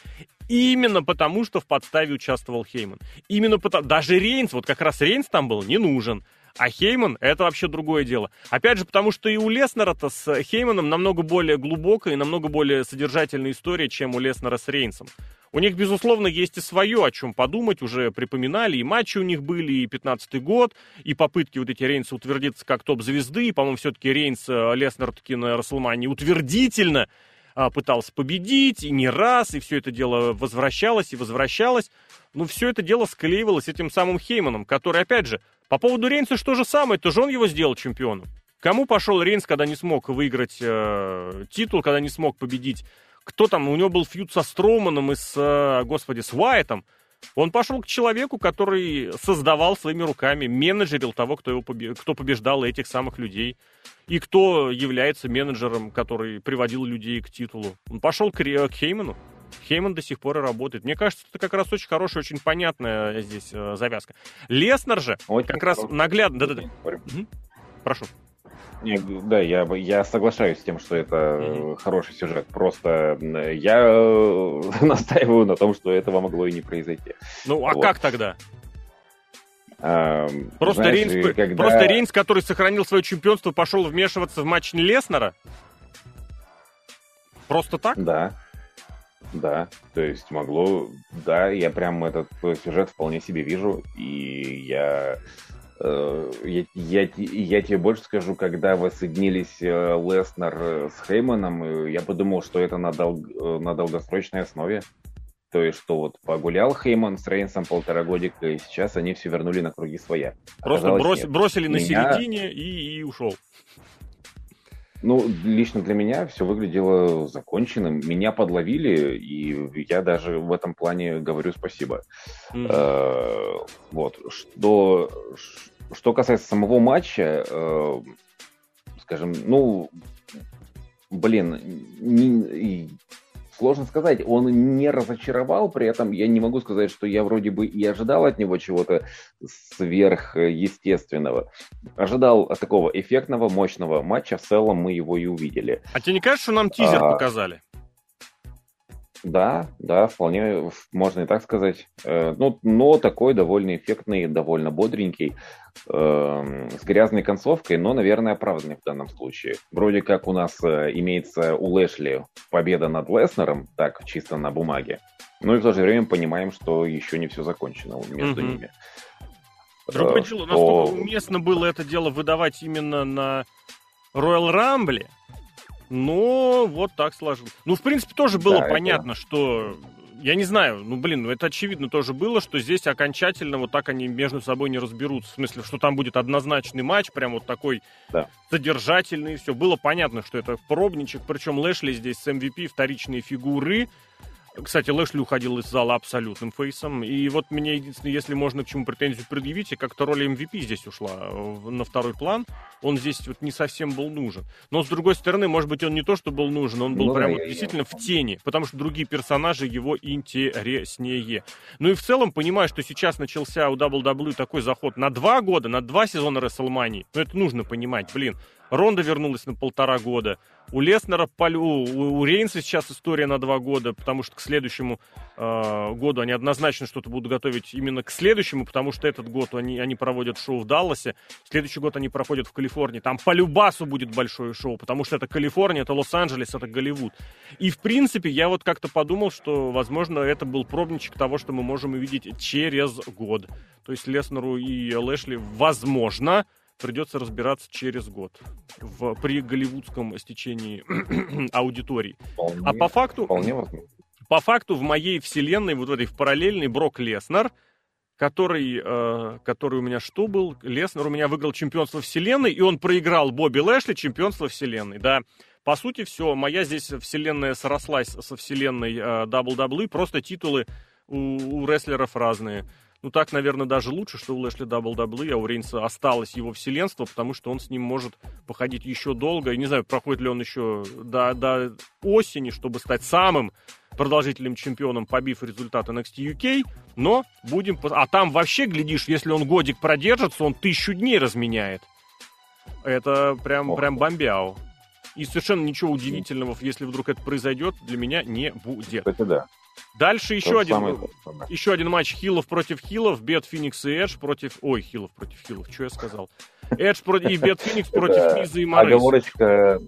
Именно потому, что в подставе участвовал Хейман. Именно потому... Даже Рейнс, вот как раз Рейнс там был, не нужен. А Хейман — это вообще другое дело. Опять же, потому что и у Леснера-то с Хейманом намного более глубокая и намного более содержательная история, чем у Леснера с Рейнсом. У них, безусловно, есть и свое, о чем подумать, уже припоминали, и матчи у них были, и 15-й год, и попытки вот эти Рейнса утвердиться как топ-звезды, и, по-моему, все-таки Рейнс э, Леснер таки на Расселмане утвердительно а, пытался победить, и не раз, и все это дело возвращалось и возвращалось. Но все это дело склеивалось этим самым Хейманом, который, опять же, по поводу Рейнса что же самое, то же он его сделал чемпионом. Кому пошел Рейнс, когда не смог выиграть э, титул, когда не смог победить? Кто там? У него был фьюд со Строуманом и с, э, господи, с Уайтом. Он пошел к человеку, который создавал своими руками, менеджерил того, кто, его побе... кто побеждал этих самых людей. И кто является менеджером, который приводил людей к титулу. Он пошел к, к Хейману. Хейман до сих пор и работает. Мне кажется, это как раз очень хорошая, очень понятная здесь э, завязка. Леснер же очень как раз наглядно... Да-да-да. Угу. Прошу. Не, да, я, я соглашаюсь с тем, что это mm-hmm. хороший сюжет. Просто я э, (laughs) настаиваю на том, что этого могло и не произойти. Ну, а вот. как тогда? А, просто, знаешь, Рейнс, когда... просто Рейнс, который сохранил свое чемпионство, пошел вмешиваться в матч Леснера? Просто так? Да. Да, то есть могло, да, я прям этот сюжет вполне себе вижу, и я, э, я, я, я тебе больше скажу, когда воссоединились э, Леснер с Хейманом, э, я подумал, что это на, дол, на долгосрочной основе. То есть, что вот погулял Хейман с Рейнсом полтора годика, и сейчас они все вернули на круги своя. Просто брос, бросили на Меня... середине и, и ушел. Ну, лично для меня все выглядело законченным. Меня подловили, и я даже в этом плане говорю спасибо. Mm-hmm. Э, вот. Что, что касается самого матча, э, скажем, ну, блин, не, Сложно сказать, он не разочаровал, при этом я не могу сказать, что я вроде бы и ожидал от него чего-то сверхъестественного. Ожидал такого эффектного, мощного матча, в целом мы его и увидели. А тебе не кажется, что нам тизер а... показали? Да, да, вполне можно и так сказать. Э, ну, но такой довольно эффектный, довольно бодренький, э, с грязной концовкой, но, наверное, оправданный в данном случае. Вроде как у нас э, имеется у Лэшли победа над Леснером, так, чисто на бумаге. Ну и в то же время понимаем, что еще не все закончено между mm-hmm. ними. Другое дело, насколько уместно было это дело выдавать именно на Royal Rumble, но вот так сложилось. Ну, в принципе, тоже было да, понятно, это... что... Я не знаю, ну, блин, ну, это очевидно тоже было, что здесь окончательно вот так они между собой не разберутся. В смысле, что там будет однозначный матч, прям вот такой да. содержательный, все. Было понятно, что это пробничек, причем Лэшли здесь с MVP, вторичные фигуры, кстати, Лэшли уходил из зала абсолютным фейсом. И вот мне единственное, если можно к чему претензию предъявить, и как-то роль MVP здесь ушла на второй план. Он здесь вот не совсем был нужен. Но с другой стороны, может быть, он не то, что был нужен, он был ну, прям вот действительно в тени, потому что другие персонажи его интереснее. Ну и в целом, понимаю, что сейчас начался у WWE такой заход на два года, на два сезона WrestleMania. Ну это нужно понимать, блин. Ронда вернулась на полтора года. У Леснера, у, у Рейнса сейчас история на два года, потому что к следующему э, году они однозначно что-то будут готовить именно к следующему, потому что этот год они, они проводят шоу в Далласе, следующий год они проходят в Калифорнии. Там по Любасу будет большое шоу, потому что это Калифорния, это Лос-Анджелес, это Голливуд. И, в принципе, я вот как-то подумал, что, возможно, это был пробничек того, что мы можем увидеть через год. То есть Леснеру и Лэшли, возможно, придется разбираться через год в, при голливудском стечении (clears throat) аудитории. Вполне, а по факту, вполне по факту в моей вселенной, вот в этой в параллельной, Брок Леснер, который, э, который у меня что был? Леснер у меня выиграл чемпионство вселенной, и он проиграл Бобби Лэшли чемпионство вселенной, да. По сути, все, моя здесь вселенная срослась со вселенной э, WWE, просто титулы у, у рестлеров разные. Ну, так, наверное, даже лучше, что у Лэшли WWE, а у Рейнса осталось его вселенство, потому что он с ним может походить еще долго. И не знаю, проходит ли он еще до, до осени, чтобы стать самым продолжительным чемпионом, побив результат NXT UK, но будем... А там вообще, глядишь, если он годик продержится, он тысячу дней разменяет. Это прям, Ох. прям бомбяу. И совершенно ничего удивительного, если вдруг это произойдет, для меня не будет. Кстати, да. Дальше еще один, еще один матч Хилов против Хилов, Бет Феникс и Эдж против... Ой, Хилов против Хилов, что я сказал? Эдж против... и Бет Феникс против Миза и Морейса. Оговорочка,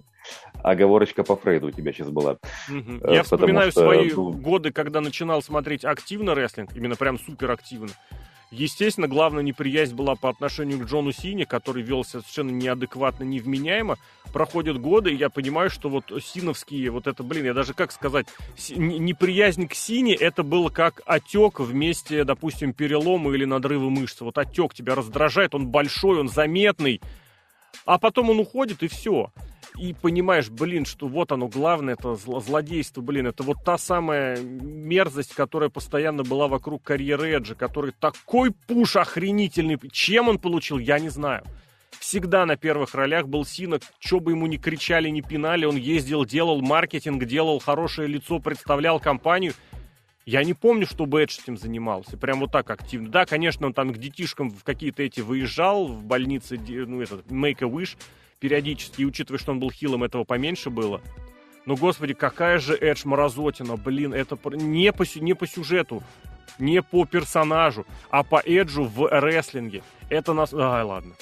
оговорочка по Фрейду у тебя сейчас была. Угу. Я вспоминаю что... свои годы, когда начинал смотреть активно рестлинг, именно прям супер активно. Естественно, главная неприязнь была по отношению к Джону Сине, который велся совершенно неадекватно, невменяемо. Проходят годы, и я понимаю, что вот синовские, вот это, блин, я даже, как сказать, неприязнь к Сине, это было как отек вместе, допустим, перелома или надрыва мышц. Вот отек тебя раздражает, он большой, он заметный, а потом он уходит, и все и понимаешь, блин, что вот оно главное, это злодейство, блин, это вот та самая мерзость, которая постоянно была вокруг карьеры Эджа, который такой пуш охренительный, чем он получил, я не знаю. Всегда на первых ролях был Сина, что бы ему ни кричали, ни пинали, он ездил, делал маркетинг, делал хорошее лицо, представлял компанию. Я не помню, чтобы Эдж этим занимался, прям вот так активно. Да, конечно, он там к детишкам в какие-то эти выезжал, в больнице, ну, этот, Make-A-Wish, периодически, и учитывая, что он был хилом, этого поменьше было. Но, господи, какая же Эдж Морозотина, блин, это не по, не по сюжету, не по персонажу, а по Эджу в рестлинге. Это нас... Ай, ладно.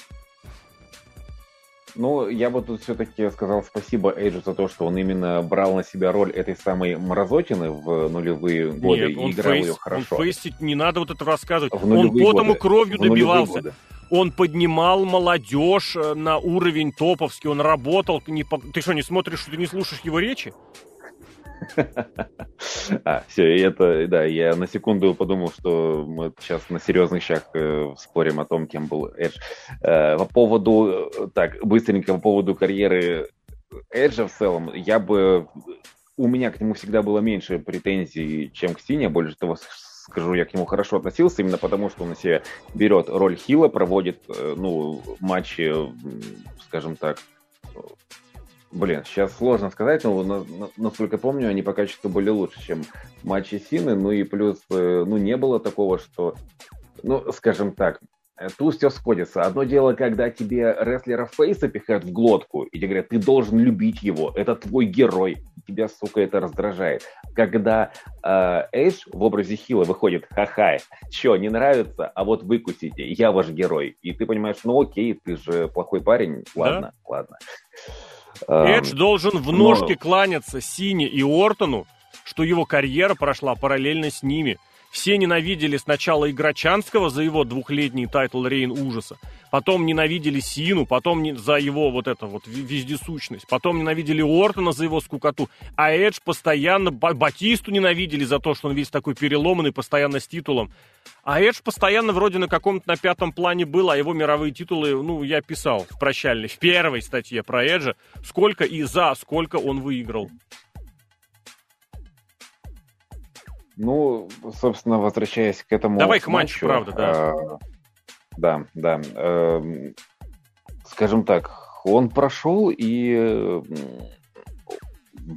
Ну, я бы тут все-таки сказал спасибо Эйджу за то, что он именно брал на себя роль этой самой мразотины в нулевые годы Нет, и играл фейс, ее хорошо. Он фейстить, не надо вот это рассказывать. В он потом и кровью добивался он поднимал молодежь э, на уровень топовский, он работал. Не, ты что, не смотришь, что ты не слушаешь его речи? А, все, и это, да, я на секунду подумал, что мы сейчас на серьезных щах э, спорим о том, кем был Эдж. Э, по поводу, э, так, быстренько по поводу карьеры Эджа в целом, я бы, у меня к нему всегда было меньше претензий, чем к Сине, больше того, скажу, я к нему хорошо относился, именно потому, что он на себя берет роль Хила, проводит, э, ну, матчи, скажем так, блин, сейчас сложно сказать, но насколько помню, они по качеству были лучше, чем матчи Сины, ну и плюс, э, ну, не было такого, что, ну, скажем так, Э, тут все сходится. Одно дело, когда тебе рестлера Фейса пихают в глотку, и тебе говорят, ты должен любить его, это твой герой, тебя, сука, это раздражает. Когда э, Эйдж в образе Хила выходит, ха-ха, что, не нравится, а вот выкусите, я ваш герой. И ты понимаешь, ну окей, ты же плохой парень, ладно, да? ладно. Эдж эм, должен в ножки но... кланяться Сине и Ортону, что его карьера прошла параллельно с ними – все ненавидели сначала Играчанского за его двухлетний title reign ужаса, потом ненавидели Сину, потом не, за его вот это вот вездесущность, потом ненавидели Ортона за его скукоту, а Эдж постоянно Батисту ненавидели за то, что он весь такой переломанный, постоянно с титулом. А Эдж постоянно вроде на каком-то на пятом плане был, а его мировые титулы, ну, я писал в прощальной, в первой статье про Эджа, сколько и за сколько он выиграл. Ну, собственно, возвращаясь к этому Давай к матчу, матчу правда, да. Э, да, да. Э, скажем так, он прошел, и э,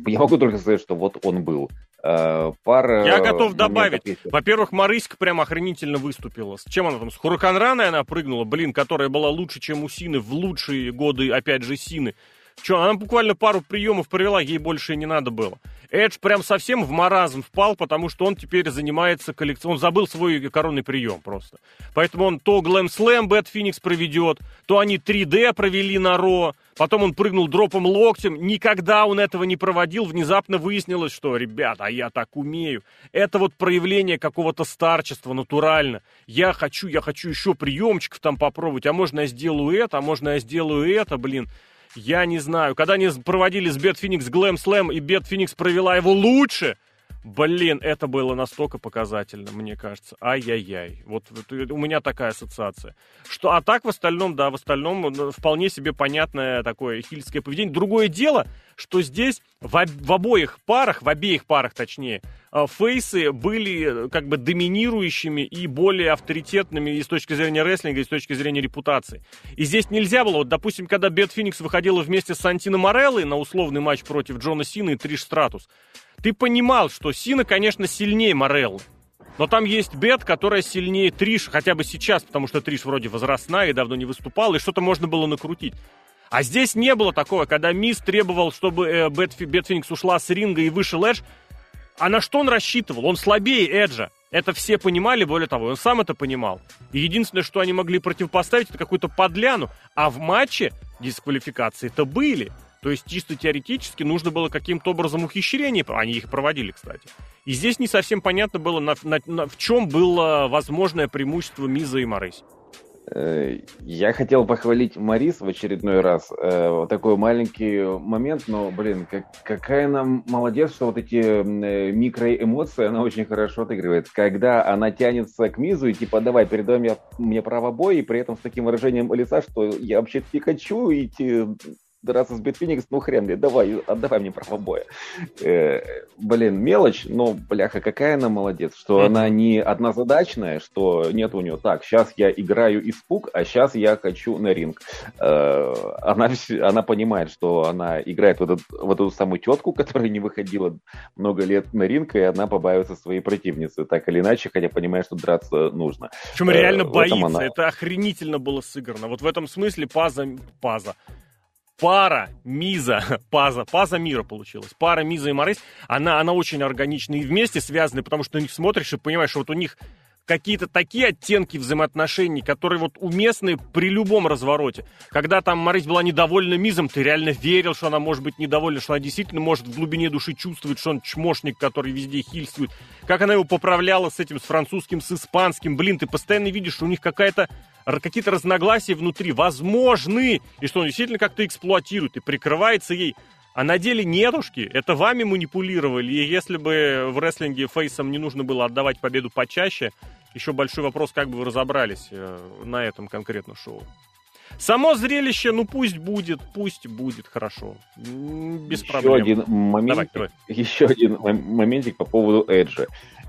я могу только сказать, что вот он был. Э, пара Я готов добавить. Во-первых, Марыська прям охренительно выступила. С чем она там? С Хураканраной она прыгнула, блин, которая была лучше, чем у Сины в лучшие годы, опять же, Сины. Че, она буквально пару приемов провела, ей больше и не надо было. Эдж прям совсем в маразм впал, потому что он теперь занимается коллекционным... Он забыл свой коронный прием просто. Поэтому он то Глэм Слэм Бэт Феникс проведет, то они 3D провели на Ро, потом он прыгнул дропом локтем. Никогда он этого не проводил. Внезапно выяснилось, что, ребята, а я так умею. Это вот проявление какого-то старчества натурально. Я хочу, я хочу еще приемчиков там попробовать, а можно я сделаю это, а можно я сделаю это, блин. Я не знаю. Когда они проводили с Бет Феникс Глэм Слэм, и Бет Феникс провела его лучше, Блин, это было настолько показательно, мне кажется. Ай-яй-яй. Вот, вот у меня такая ассоциация. Что, а так в остальном, да, в остальном ну, вполне себе понятное такое хильское поведение. Другое дело, что здесь в, в обоих парах, в обеих парах точнее, э, фейсы были э, как бы доминирующими и более авторитетными и с точки зрения рестлинга, и с точки зрения репутации. И здесь нельзя было, вот, допустим, когда Бет Феникс выходила вместе с Сантино Мореллой на условный матч против Джона Сина и Триш Стратус, ты понимал, что Сина, конечно, сильнее Мореллы. Но там есть Бет, которая сильнее Триш, хотя бы сейчас, потому что Триш вроде возрастная и давно не выступала, и что-то можно было накрутить. А здесь не было такого, когда Мисс требовал, чтобы э, Бет, Бет Феникс ушла с ринга и вышел Эдж. А на что он рассчитывал? Он слабее Эджа. Это все понимали, более того, он сам это понимал. И единственное, что они могли противопоставить, это какую-то подляну. А в матче дисквалификации-то были. То есть чисто теоретически нужно было каким-то образом ухищрение, они их проводили, кстати. И здесь не совсем понятно было, на, на, на, в чем было возможное преимущество Миза и Морейс. Э, я хотел похвалить Марис в очередной раз. Э, вот такой маленький момент, но, блин, как, какая она молодец, что вот эти э, микроэмоции она очень хорошо отыгрывает. Когда она тянется к Мизу и типа, давай, передай мне, мне право боя, и при этом с таким выражением лица, что я вообще не хочу идти драться с Битфеникс, ну хрен ли, давай, отдавай мне право боя. Э, блин, мелочь, но, бляха, какая она молодец, что mm-hmm. она не однозадачная, что нет у нее, так, сейчас я играю испуг, а сейчас я хочу на ринг. Э, она, она понимает, что она играет в, этот, в эту самую тетку, которая не выходила много лет на ринг, и она побаивается своей противницы, так или иначе, хотя понимает, что драться нужно. Причем реально э, боится, она... это охренительно было сыграно. Вот в этом смысле паза, паза, пара Миза, (laughs) паза, паза мира получилась. Пара Миза и Морейс, она, она очень органична и вместе связаны, потому что них смотришь и понимаешь, что вот у них какие-то такие оттенки взаимоотношений, которые вот уместны при любом развороте. Когда там Марис была недовольна Мизом, ты реально верил, что она может быть недовольна, что она действительно может в глубине души чувствовать, что он чмошник, который везде хильствует. Как она его поправляла с этим, с французским, с испанским. Блин, ты постоянно видишь, что у них какая-то какие-то разногласия внутри возможны, и что он действительно как-то эксплуатирует и прикрывается ей. А на деле нетушки, это вами манипулировали, и если бы в рестлинге фейсом не нужно было отдавать победу почаще, еще большой вопрос, как бы вы разобрались э, на этом конкретно шоу. Само зрелище, ну пусть будет, пусть будет хорошо. Без еще проблем. Один моментик, давай, давай. Еще один моментик по поводу Эджа.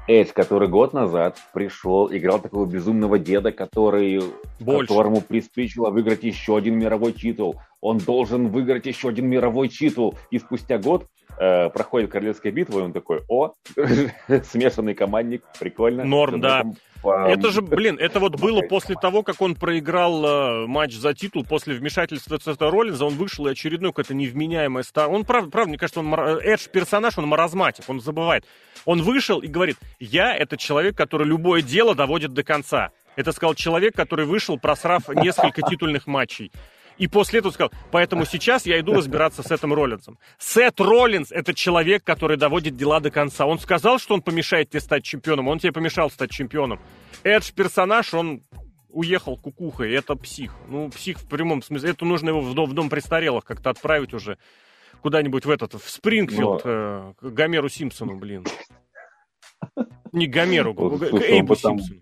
Эдж, который год назад пришел, играл такого безумного деда, который, Больше. которому приспичило выиграть еще один мировой титул. Он должен выиграть еще один мировой титул. И спустя год э, проходит королевская битва, и он такой, о, (laughs) смешанный командник, прикольно. Норм, да. Это же, блин, это вот было после того, как он проиграл э, матч за титул, после вмешательства Цета Роллинза, он вышел и очередной какой-то невменяемый стар. Он, правда, правда, мне кажется, он Эдж персонаж, он маразматик, он забывает. Он вышел и говорит, я это человек, который любое дело доводит до конца. Это сказал человек, который вышел, просрав несколько титульных матчей. И после этого сказал, поэтому сейчас я иду разбираться с Сетом Роллинсом. Сет Роллинс – это человек, который доводит дела до конца. Он сказал, что он помешает тебе стать чемпионом, он тебе помешал стать чемпионом. Эдж персонаж, он уехал кукухой, это псих. Ну, псих в прямом смысле. Это нужно его в дом, в дом престарелых как-то отправить уже куда-нибудь в этот, в Спрингфилд, Но... э, к Гомеру Симпсону, блин. Не Гомеру, к Эйбу Симпсону.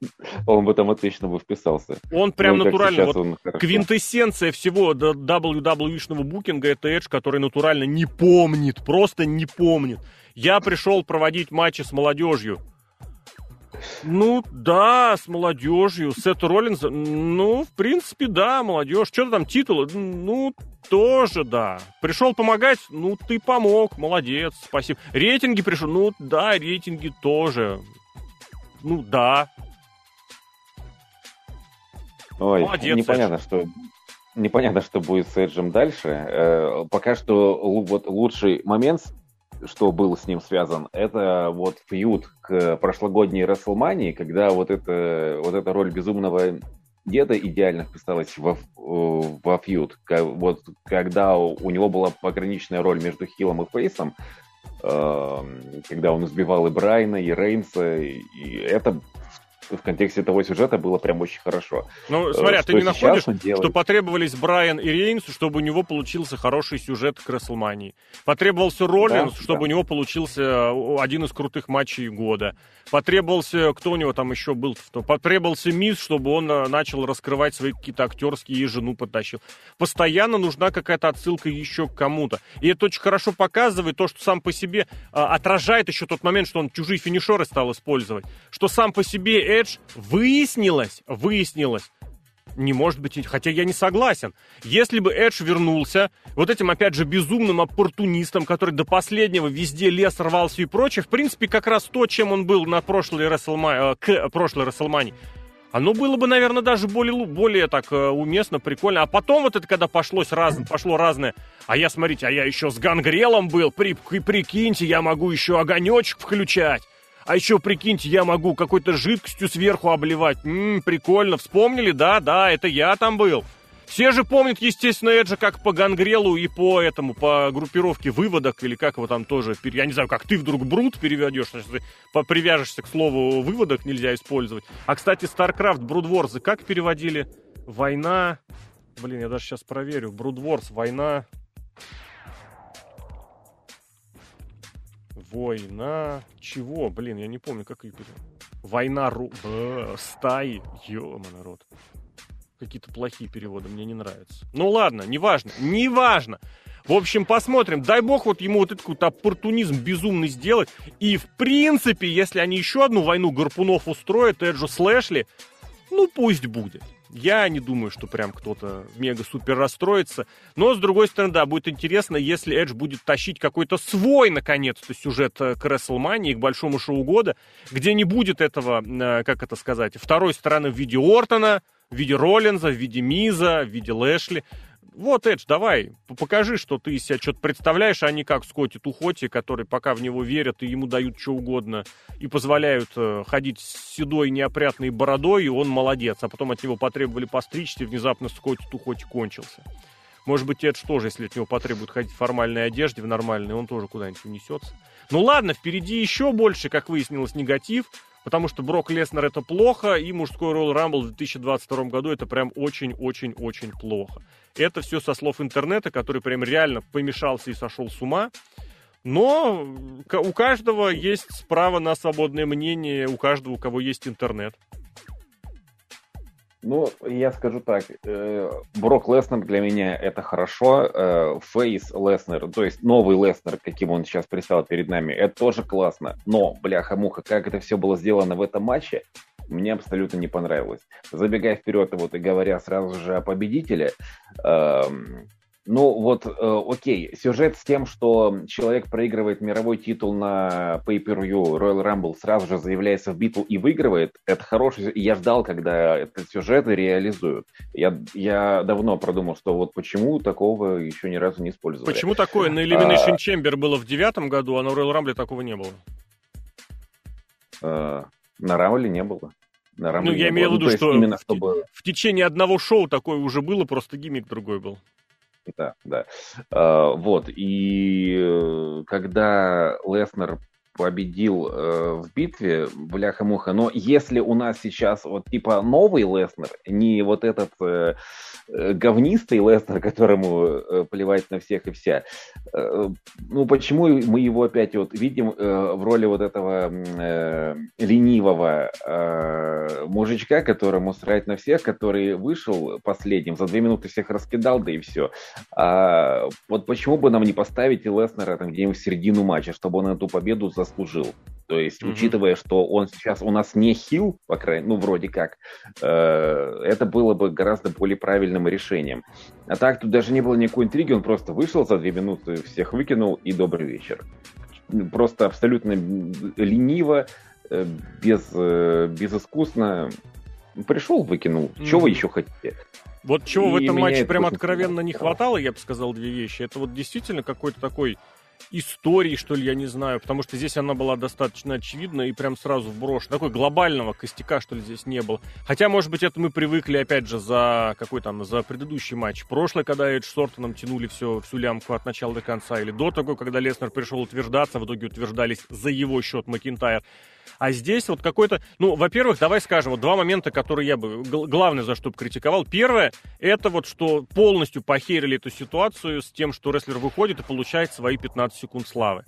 (laughs) Он бы там отлично бы вписался. Он прям ну, натурально, вот он квинтэссенция всего WWE-шного букинга, это Эдж, который натурально не помнит, просто не помнит. Я пришел проводить матчи с молодежью. Ну, да, с молодежью. Сет Роллинс, ну, в принципе, да, молодежь. Что-то там титулы, ну, тоже да. Пришел помогать, ну, ты помог, молодец, спасибо. Рейтинги пришел, ну, да, рейтинги тоже. Ну, да. Ой, Молодец, непонятно, Эдж. что непонятно, что будет с Эджем дальше. Э, пока что вот лучший момент что был с ним связан, это вот фьюд к прошлогодней Расселмании, когда вот, это, вот эта роль безумного деда идеально вписалась во, во фьюд. Вот когда у него была пограничная роль между Хиллом и Фейсом, эм, когда он избивал и Брайна, и Рейнса, и это в контексте того сюжета было прям очень хорошо. Ну, э, смотря, что ты не находишь, что потребовались Брайан и Рейнс, чтобы у него получился хороший сюжет к Расселмании. Потребовался Роллинс, да, чтобы да. у него получился э, один из крутых матчей года. Потребовался, кто у него там еще был, потребовался Мисс, чтобы он э, начал раскрывать свои какие-то актерские и жену потащил. Постоянно нужна какая-то отсылка еще к кому-то. И это очень хорошо показывает то, что сам по себе а, отражает еще тот момент, что он чужие финишеры стал использовать. Что сам по себе Эдж выяснилось, выяснилось, не может быть, хотя я не согласен. Если бы Эдж вернулся, вот этим, опять же, безумным оппортунистом, который до последнего везде лес рвался и прочее, в принципе, как раз то, чем он был на прошлой Расселмане, э, к прошлой Расселмане, оно было бы, наверное, даже более, более так э, уместно, прикольно. А потом вот это, когда пошлось раз, пошло разное, а я, смотрите, а я еще с гангрелом был, при, прикиньте, я могу еще огонечек включать. А еще, прикиньте, я могу какой-то жидкостью сверху обливать. Ммм, прикольно. Вспомнили? Да, да, это я там был. Все же помнят, естественно, Эджа как по гангрелу и по этому, по группировке выводок, или как его там тоже, я не знаю, как ты вдруг брут переведешь, значит, ты привяжешься к слову выводок нельзя использовать. А, кстати, StarCraft, Брудворзы как переводили? Война... Блин, я даже сейчас проверю. Брудворс, война... Война... Чего? Блин, я не помню, как ее. Война ру... Б... Стаи. Ё-мо, народ. Какие-то плохие переводы, мне не нравятся. Ну ладно, неважно, неважно. В общем, посмотрим. Дай бог вот ему вот этот вот оппортунизм безумный сделать. И, в принципе, если они еще одну войну гарпунов устроят, Эджу Слэшли, ну пусть будет. Я не думаю, что прям кто-то мега-супер расстроится. Но, с другой стороны, да, будет интересно, если Эдж будет тащить какой-то свой, наконец-то, сюжет э, к WrestleMania, к большому шоу года, где не будет этого, э, как это сказать, второй стороны в виде Ортона, в виде Роллинза, в виде Миза, в виде Лэшли. Вот, Эдж, давай, покажи, что ты из себя что-то представляешь, а не как Скотти Тухоти, который пока в него верят и ему дают что угодно, и позволяют э, ходить с седой неопрятной бородой, и он молодец. А потом от него потребовали постричься, и внезапно Скотти Тухоти кончился. Может быть, Эдж тоже, если от него потребуют ходить в формальной одежде, в нормальной, он тоже куда-нибудь унесется. Ну ладно, впереди еще больше, как выяснилось, негатив потому что Брок Леснер это плохо, и мужской Royal Rumble в 2022 году это прям очень-очень-очень плохо. Это все со слов интернета, который прям реально помешался и сошел с ума. Но у каждого есть право на свободное мнение, у каждого, у кого есть интернет. Ну, я скажу так, э, Брок Леснер для меня это хорошо, э, Фейс Леснер, то есть новый Леснер, каким он сейчас пристал перед нами, это тоже классно, но, бляха-муха, как это все было сделано в этом матче, мне абсолютно не понравилось. Забегая вперед, вот и говоря сразу же о победителе, эм, ну вот, э, окей, сюжет с тем, что человек проигрывает мировой титул на Pay-Per-View Royal Rumble, сразу же заявляется в битву и выигрывает, это хороший, я ждал, когда этот сюжет реализуют. Я, я давно продумал, что вот почему такого еще ни разу не использовали. Почему такое на Elimination а... Chamber было в девятом году, а на Royal Rumble такого не было? А, на Рамбле не было. На Рамбле ну, я имею в виду, что именно чтобы... в течение одного шоу такое уже было, просто гиммик другой был. Да, да. А, вот, и э, когда Леснер победил э, в битве, бляха-муха. Но если у нас сейчас вот типа новый Леснер, не вот этот э, э, говнистый Леснер, (laughs) которому э, плевать на всех и вся, э, ну почему мы его опять вот видим э, в роли вот этого э, ленивого э, мужичка, которому срать на всех, который вышел последним, за две минуты всех раскидал, да и все. А вот почему бы нам не поставить и Леснера там где-нибудь в середину матча, чтобы он эту победу за заслужил. То есть, mm-hmm. учитывая, что он сейчас у нас не хил, по крайней ну, вроде как, э, это было бы гораздо более правильным решением. А так, тут даже не было никакой интриги, он просто вышел за две минуты, всех выкинул, и добрый вечер. Просто абсолютно лениво, э, без, э, безыскусно. Пришел, выкинул. Mm-hmm. Чего вы еще хотите? Вот чего и в этом матче прям откровенно не хватало, я бы сказал, две вещи. Это вот действительно какой-то такой истории, что ли, я не знаю, потому что здесь она была достаточно очевидна и прям сразу вброшена. Такой глобального костяка, что ли, здесь не было. Хотя, может быть, это мы привыкли, опять же, за какой там, за предыдущий матч. Прошлый, когда Эдж с Ортоном тянули все, всю лямку от начала до конца, или до того, когда Леснер пришел утверждаться, в итоге утверждались за его счет Макинтайр. А здесь вот какой-то... Ну, во-первых, давай скажем, вот два момента, которые я бы... Главное, за что бы критиковал. Первое, это вот, что полностью похерили эту ситуацию с тем, что рестлер выходит и получает свои 15 секунд славы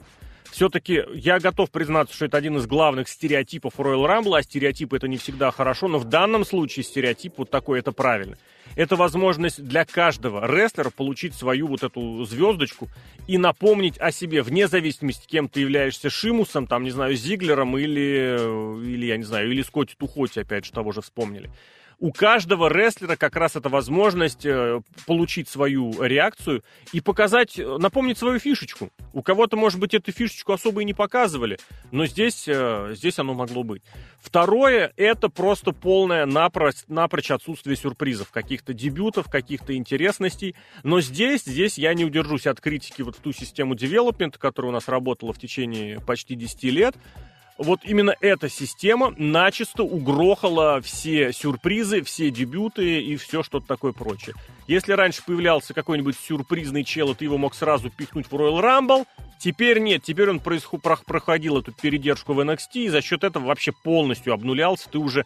все-таки я готов признаться, что это один из главных стереотипов Royal Rumble, а стереотипы это не всегда хорошо, но в данном случае стереотип вот такой, это правильно. Это возможность для каждого рестлера получить свою вот эту звездочку и напомнить о себе, вне зависимости, кем ты являешься, Шимусом, там, не знаю, Зиглером или, или я не знаю, или Скотти Тухоти, опять же, того же вспомнили у каждого рестлера как раз эта возможность э, получить свою реакцию и показать, э, напомнить свою фишечку. У кого-то, может быть, эту фишечку особо и не показывали, но здесь, э, здесь оно могло быть. Второе, это просто полное напрочь, напрочь отсутствие сюрпризов, каких-то дебютов, каких-то интересностей. Но здесь, здесь я не удержусь от критики вот в ту систему девелопмента, которая у нас работала в течение почти 10 лет вот именно эта система начисто угрохала все сюрпризы, все дебюты и все что-то такое прочее. Если раньше появлялся какой-нибудь сюрпризный чел, и ты его мог сразу пихнуть в Royal Rumble, теперь нет, теперь он проходил эту передержку в NXT, и за счет этого вообще полностью обнулялся, ты уже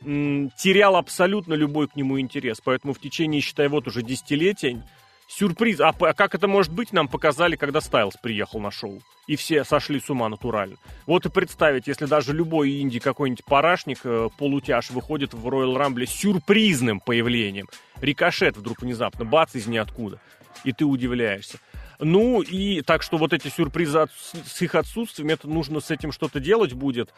терял абсолютно любой к нему интерес. Поэтому в течение, считай, вот уже десятилетия сюрприз. А, а как это может быть, нам показали, когда Стайлз приехал на шоу. И все сошли с ума натурально. Вот и представить, если даже любой инди какой-нибудь парашник, э, полутяж, выходит в Роyal Рамбле с сюрпризным появлением. Рикошет вдруг внезапно, бац, из ниоткуда. И ты удивляешься. Ну и так что вот эти сюрпризы от, с их отсутствием, это нужно с этим что-то делать будет.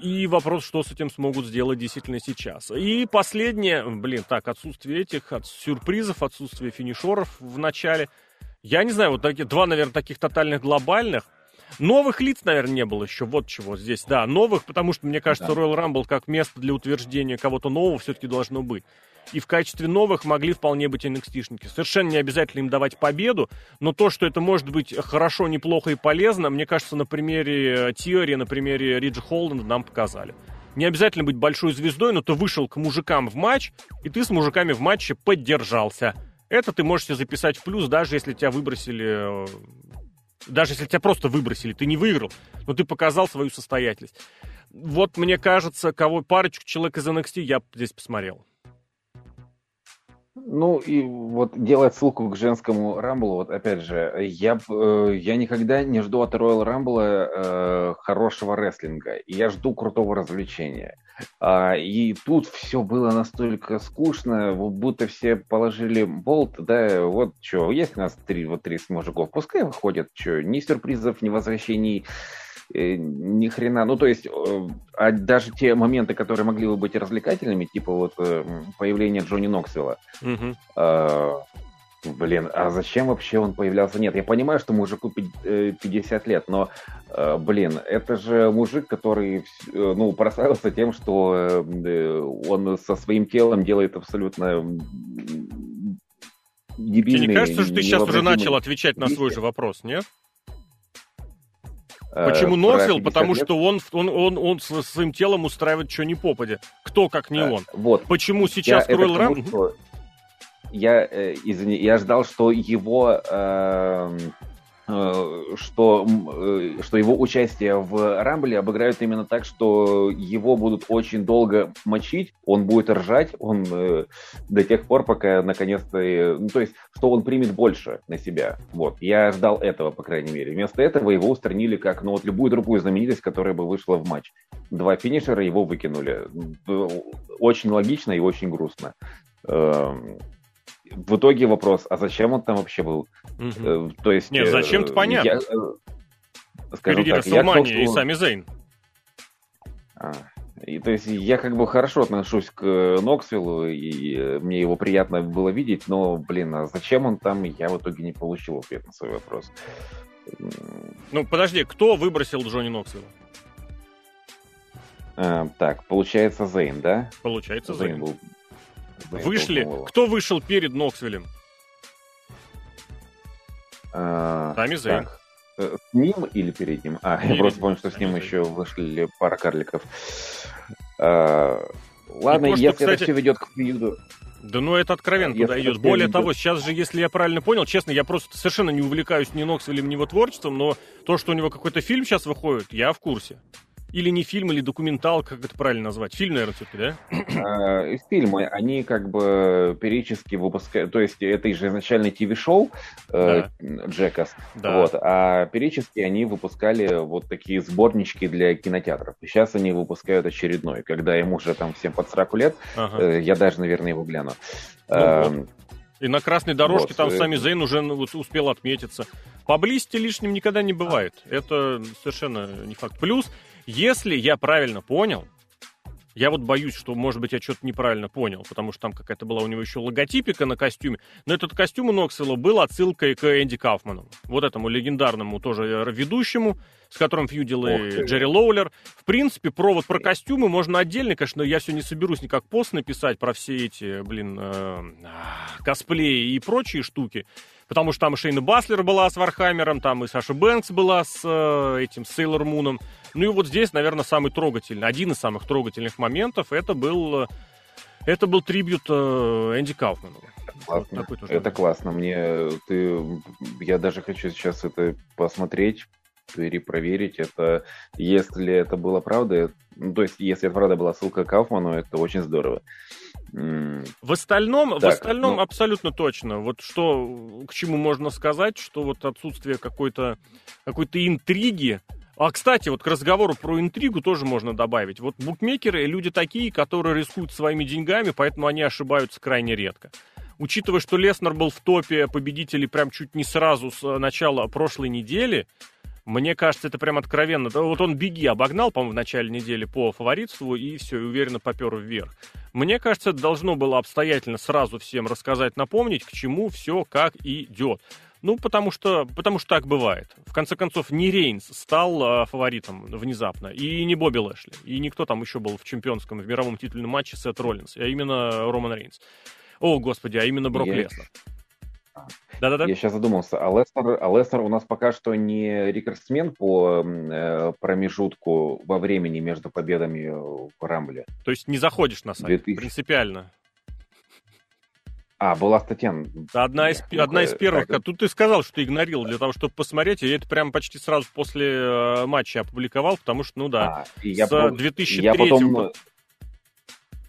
И вопрос, что с этим смогут сделать действительно сейчас. И последнее, блин, так, отсутствие этих от сюрпризов, отсутствие финишеров в начале. Я не знаю, вот такие, два, наверное, таких тотальных глобальных. Новых лиц, наверное, не было еще. Вот чего здесь. Да, новых, потому что, мне кажется, да. Royal Rumble как место для утверждения кого-то нового все-таки должно быть и в качестве новых могли вполне быть NXT-шники. Совершенно не обязательно им давать победу, но то, что это может быть хорошо, неплохо и полезно, мне кажется, на примере Тиори, на примере Риджа Холланда нам показали. Не обязательно быть большой звездой, но ты вышел к мужикам в матч, и ты с мужиками в матче поддержался. Это ты можешь себе записать в плюс, даже если тебя выбросили... Даже если тебя просто выбросили, ты не выиграл, но ты показал свою состоятельность. Вот, мне кажется, кого парочку человек из NXT я здесь посмотрел. Ну и вот делать ссылку к женскому Рамблу, вот опять же, я, э, я никогда не жду от Royal Rumble э, хорошего рестлинга, я жду крутого развлечения. А, и тут все было настолько скучно, будто все положили болт, да, вот что, есть у нас три, вот 30 мужиков, пускай выходят, что, ни сюрпризов, ни возвращений, ни хрена. Ну, то есть, э, а даже те моменты, которые могли бы быть развлекательными, типа вот э, появление Джонни Ноксвилла, mm-hmm. э, блин, а зачем вообще он появлялся? Нет, я понимаю, что мужику 50 лет, но, э, блин, это же мужик, который, э, ну, прославился тем, что э, он со своим телом делает абсолютно дебильные... Тебе не кажется, что ты сейчас уже начал отвечать на свой же вопрос, нет? Почему Ноксвилл? Потому лет? что он, он, он, он своим телом устраивает что ни попадя. Кто, как не он. Вот. Почему сейчас Royal Rumble... Я, э, извини, я ждал, что его... Э, Э, что, э, что его участие в Рамбле обыграют именно так, что его будут очень долго мочить, он будет ржать, он э, до тех пор, пока наконец-то... Ну, то есть, что он примет больше на себя. Вот. Я ждал этого, по крайней мере. Вместо этого его устранили как, ну, вот любую другую знаменитость, которая бы вышла в матч. Два финишера его выкинули. Очень логично и очень грустно. В итоге вопрос, а зачем он там вообще был? Угу. То есть... Нет, зачем-то э, понятно. Я, Впереди так, Расселмания и сами Зейн. А, и, то есть я как бы хорошо отношусь к Ноксвиллу, и э, мне его приятно было видеть, но, блин, а зачем он там, я в итоге не получил ответ на свой вопрос. Ну, подожди, кто выбросил Джонни Ноксвилла? А, так, получается Зейн, да? Получается Зейн. Зейн был... Вышли. Кто вышел перед Ноксвиллем? А, Сами Зейн. Э, с ним или перед ним? А, перед я просто помню, что с ним еще вышли пара карликов. А, ладно, то, если кстати... это все ведет к фьюду... Да ну это откровенно если туда идет. Более того, сейчас же, если я правильно понял, честно, я просто совершенно не увлекаюсь ни Ноксвиллем, ни его творчеством, но то, что у него какой-то фильм сейчас выходит, я в курсе. Или не фильм, или документал, как это правильно назвать? Фильм, наверное, все-таки, да? А, фильмы, они как бы периодически выпускают, то есть это же изначально ТВ-шоу э, да. Джекас, да. вот, а периодически они выпускали вот такие сборнички для кинотеатров. И сейчас они выпускают очередной, когда ему уже там всем под 40 лет, ага. Э, я даже, наверное, его гляну. Ну, эм, вот. И на красной дорожке вот. там э, сами Зейн уже ну, успел отметиться. Поблизости лишним никогда не бывает. Это совершенно не факт. Плюс если я правильно понял, я вот боюсь, что, может быть, я что-то неправильно понял, потому что там какая-то была у него еще логотипика на костюме. Но этот костюм у Ноксела был отсылкой к Энди Кауфману. Вот этому легендарному тоже ведущему, с которым фьюдил и Джерри Лоулер. В принципе, провод про костюмы можно отдельно, конечно, я все не соберусь никак пост написать про все эти, блин, э, косплеи и прочие штуки. Потому что там и Шейна Бэйслер была с Вархаммером, там и Саша Бэнкс была с э, этим Сейлор Муном. Ну и вот здесь, наверное, самый трогательный, один из самых трогательных моментов, это был, это был tribute э, Энди Кауфману. Классно. Вот это классно. Мне ты, я даже хочу сейчас это посмотреть, перепроверить. Это, если это было правда, ну, то есть, если это правда была ссылка к Кауфману, это очень здорово. В остальном, так, в остальном ну... абсолютно точно. Вот что, к чему можно сказать, что вот отсутствие какой-то какой-то интриги, а, кстати, вот к разговору про интригу тоже можно добавить. Вот букмекеры люди такие, которые рискуют своими деньгами, поэтому они ошибаются крайне редко. Учитывая, что Леснер был в топе победителей прям чуть не сразу с э, начала прошлой недели, мне кажется, это прям откровенно. Вот он беги обогнал, по-моему, в начале недели по фаворитству и все, и уверенно попер вверх. Мне кажется, это должно было обстоятельно сразу всем рассказать, напомнить, к чему все как идет. Ну, потому что, потому что так бывает. В конце концов, не Рейнс стал э, фаворитом внезапно, и не Бобби Лэшли, и никто там еще был в чемпионском, в мировом титульном матче Сет Роллинс, а именно Роман Рейнс. О, господи, а именно Брок Леснер. Да-да-да. Я сейчас задумался, а Лестер, а Лестер у нас пока что не рекордсмен по э, промежутку во времени между победами в Рамбле. То есть не заходишь на сайт 2000... принципиально? А, была статья. Одна из, ну одна из первых. Так... Тут ты сказал, что ты игнорил для того, чтобы посмотреть. И это прям почти сразу после э, матча опубликовал, потому что, ну да, а, я с 2003 я потом...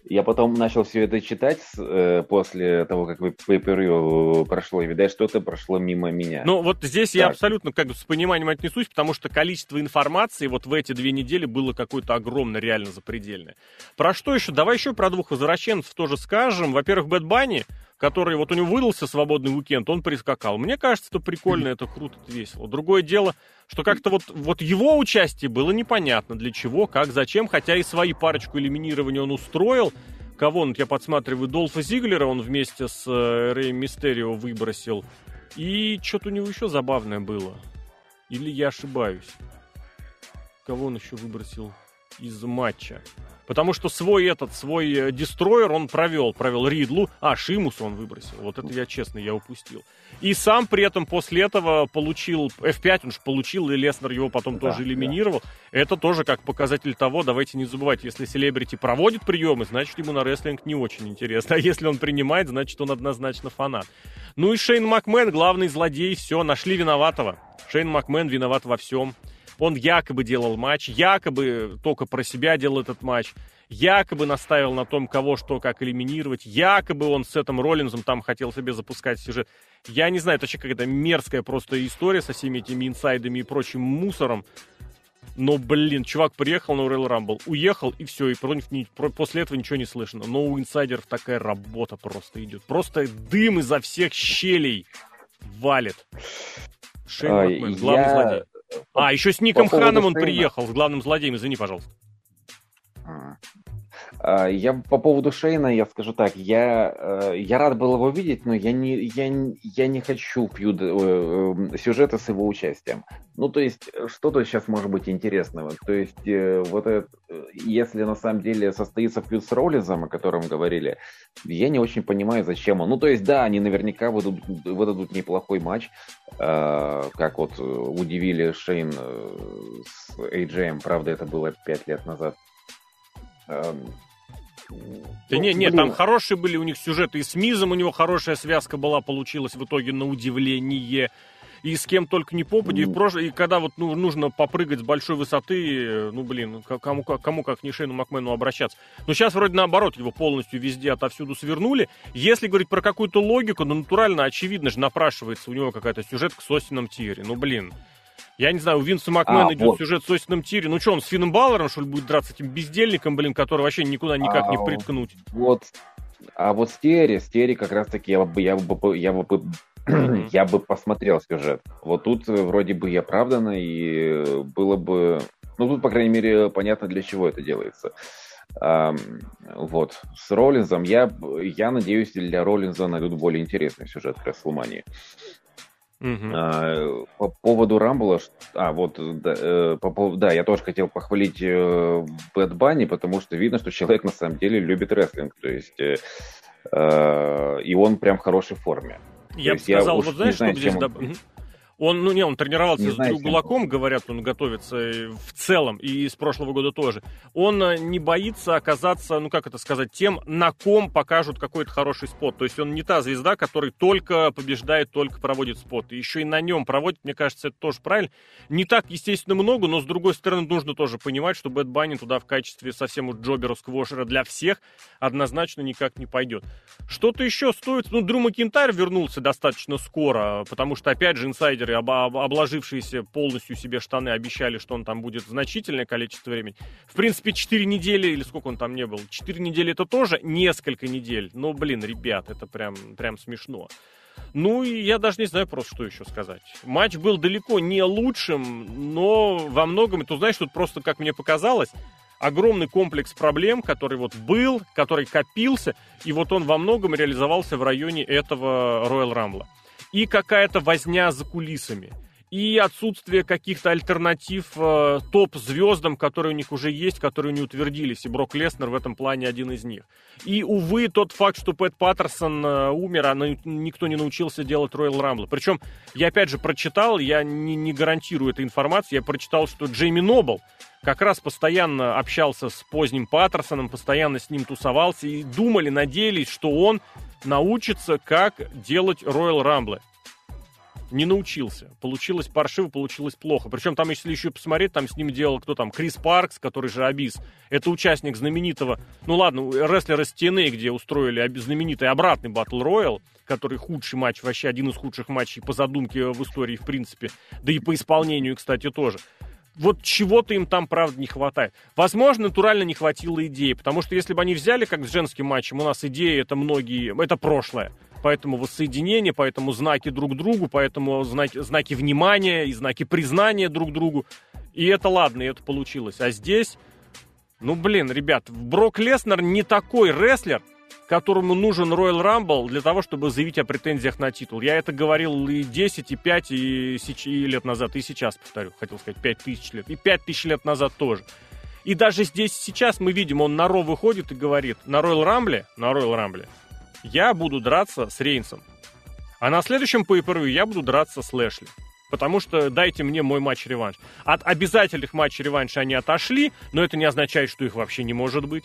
Я потом начал все это читать э, после того, как pay прошло, и, видать, что-то прошло мимо меня. Ну, вот здесь так. я абсолютно как бы с пониманием отнесусь, потому что количество информации вот в эти две недели было какое-то огромное, реально запредельное. Про что еще? Давай еще про двух возвращенцев тоже скажем. Во-первых, Бэт Банни, который вот у него выдался свободный уикенд, он прискакал. Мне кажется, это прикольно, это круто, это весело. Другое дело, что как-то вот, вот его участие было непонятно для чего, как, зачем, хотя и свои парочку элиминирования он устроил. Кого он, я подсматриваю, Долфа Зиглера он вместе с э, Рэем Мистерио выбросил. И что-то у него еще забавное было. Или я ошибаюсь? Кого он еще выбросил из матча? Потому что свой этот, свой э, дестройер он провел. Провел Ридлу. А, Шимус он выбросил. Вот это я, честно, я упустил. И сам при этом после этого получил F5, он же получил, и Леснер его потом да, тоже элиминировал. Да. Это тоже как показатель того, давайте не забывать, если селебрити проводит приемы, значит ему на рестлинг не очень интересно. А если он принимает, значит он однозначно фанат. Ну и Шейн Макмен, главный злодей, все, нашли виноватого. Шейн Макмен виноват во всем. Он якобы делал матч, якобы только про себя делал этот матч, якобы наставил на том, кого что как элиминировать, якобы он с этим Роллинзом там хотел себе запускать сюжет. Я не знаю, это вообще какая-то мерзкая просто история со всеми этими инсайдами и прочим мусором. Но, блин, чувак приехал на Royal Rumble, уехал, и все, и про, про, после этого ничего не слышно. Но у инсайдеров такая работа просто идет. Просто дым изо всех щелей валит. Шейн Макмен, главный я... злодей А, еще с Ником Ханом он приехал, с главным злодеем, извини, пожалуйста. А, я по поводу Шейна, я скажу так, я, э, я рад был его видеть, но я не, я, я не хочу фьюд, э, э, сюжета с его участием. Ну, то есть, что то сейчас может быть интересного? То есть, вот это, если на самом деле состоится фьюд с Роллизом, о котором говорили, я не очень понимаю, зачем он. Ну, то есть, да, они наверняка выдадут, выдадут неплохой матч, как вот удивили Шейн с AJM, правда, это было пять лет назад. Эм, да не, не, там хорошие были у них сюжеты. И с Мизом у него хорошая связка была, получилась в итоге на удивление. И с кем только не попади. И, прош... и когда вот ну, нужно попрыгать с большой высоты, ну, блин, кому, кому как не Шейну Макмену обращаться. Но сейчас вроде наоборот, его полностью везде отовсюду свернули. Если говорить про какую-то логику, ну, натурально, очевидно же, напрашивается у него какая-то сюжетка с Остином Тири. Ну, блин. Я не знаю, у Винса Макмена а, идет вот. сюжет с Остином Тири. Ну что, он с Финном Баллером, что ли, будет драться этим бездельником, блин, который вообще никуда никак а, не приткнуть? Вот. А вот с Терри, с Терри как раз-таки я бы, я бы, я бы, (clears throat) я бы посмотрел сюжет. Вот тут вроде бы и оправдано, и было бы... Ну, тут, по крайней мере, понятно, для чего это делается. Um, вот. С Роллинзом я, я надеюсь, для Роллинза найдут более интересный сюжет к Расселмании. Угу. А, по поводу Рамбла, а вот да, э, по поводу, да, я тоже хотел похвалить э, Бэт Банни, потому что видно, что человек на самом деле любит рестлинг, то есть э, э, и он прям в хорошей форме. Я бы сказал, вот знаешь, что здесь... Он... Он, ну не, он тренировался не с знаю, Гулаком, говорят, он готовится в целом, и с прошлого года тоже. Он э, не боится оказаться, ну как это сказать, тем, на ком покажут какой-то хороший спот. То есть он не та звезда, который только побеждает, только проводит спот. И еще и на нем проводит, мне кажется, это тоже правильно. Не так, естественно, много, но с другой стороны нужно тоже понимать, что Бэт Банни туда в качестве совсем уж джобера сквошера для всех однозначно никак не пойдет. Что-то еще стоит, ну Дрю Макинтайр вернулся достаточно скоро, потому что, опять же, инсайдер инсайдеры, об, обложившиеся полностью себе штаны, обещали, что он там будет значительное количество времени. В принципе, 4 недели, или сколько он там не был, 4 недели это тоже несколько недель. Но, блин, ребят, это прям, прям смешно. Ну, и я даже не знаю просто, что еще сказать. Матч был далеко не лучшим, но во многом, ты знаешь, тут просто, как мне показалось, огромный комплекс проблем, который вот был, который копился, и вот он во многом реализовался в районе этого Royal Rumble и какая-то возня за кулисами, и отсутствие каких-то альтернатив э, топ-звездам, которые у них уже есть, которые не утвердились, и Брок Леснер в этом плане один из них. И, увы, тот факт, что Пэт Паттерсон э, умер, а никто не научился делать Роyal Рамбл. Причем, я опять же прочитал, я не, не гарантирую эту информацию, я прочитал, что Джейми Нобл как раз постоянно общался с поздним Паттерсоном, постоянно с ним тусовался, и думали, надеялись, что он научится, как делать Royal Rumble. Не научился. Получилось паршиво, получилось плохо. Причем там, если еще посмотреть, там с ним делал кто там? Крис Паркс, который же Абис. Это участник знаменитого, ну ладно, рестлера с TNA, где устроили знаменитый обратный Battle Royal, который худший матч, вообще один из худших матчей по задумке в истории, в принципе. Да и по исполнению, кстати, тоже вот чего-то им там, правда, не хватает. Возможно, натурально не хватило идеи, потому что если бы они взяли, как с женским матчем, у нас идеи, это многие, это прошлое. Поэтому воссоединение, поэтому знаки друг другу, поэтому знаки, знаки внимания и знаки признания друг другу. И это ладно, и это получилось. А здесь, ну блин, ребят, Брок Леснер не такой рестлер, которому нужен Royal Rumble для того, чтобы заявить о претензиях на титул. Я это говорил и 10, и 5, и, и лет назад, и сейчас повторю, хотел сказать 5 тысяч лет, и 5 тысяч лет назад тоже. И даже здесь сейчас мы видим, он на Ро выходит и говорит, на Royal Rumble, на Royal Rumble, я буду драться с Рейнсом. А на следующем pay я буду драться с Лэшли. Потому что дайте мне мой матч-реванш. От обязательных матчей-реванша они отошли, но это не означает, что их вообще не может быть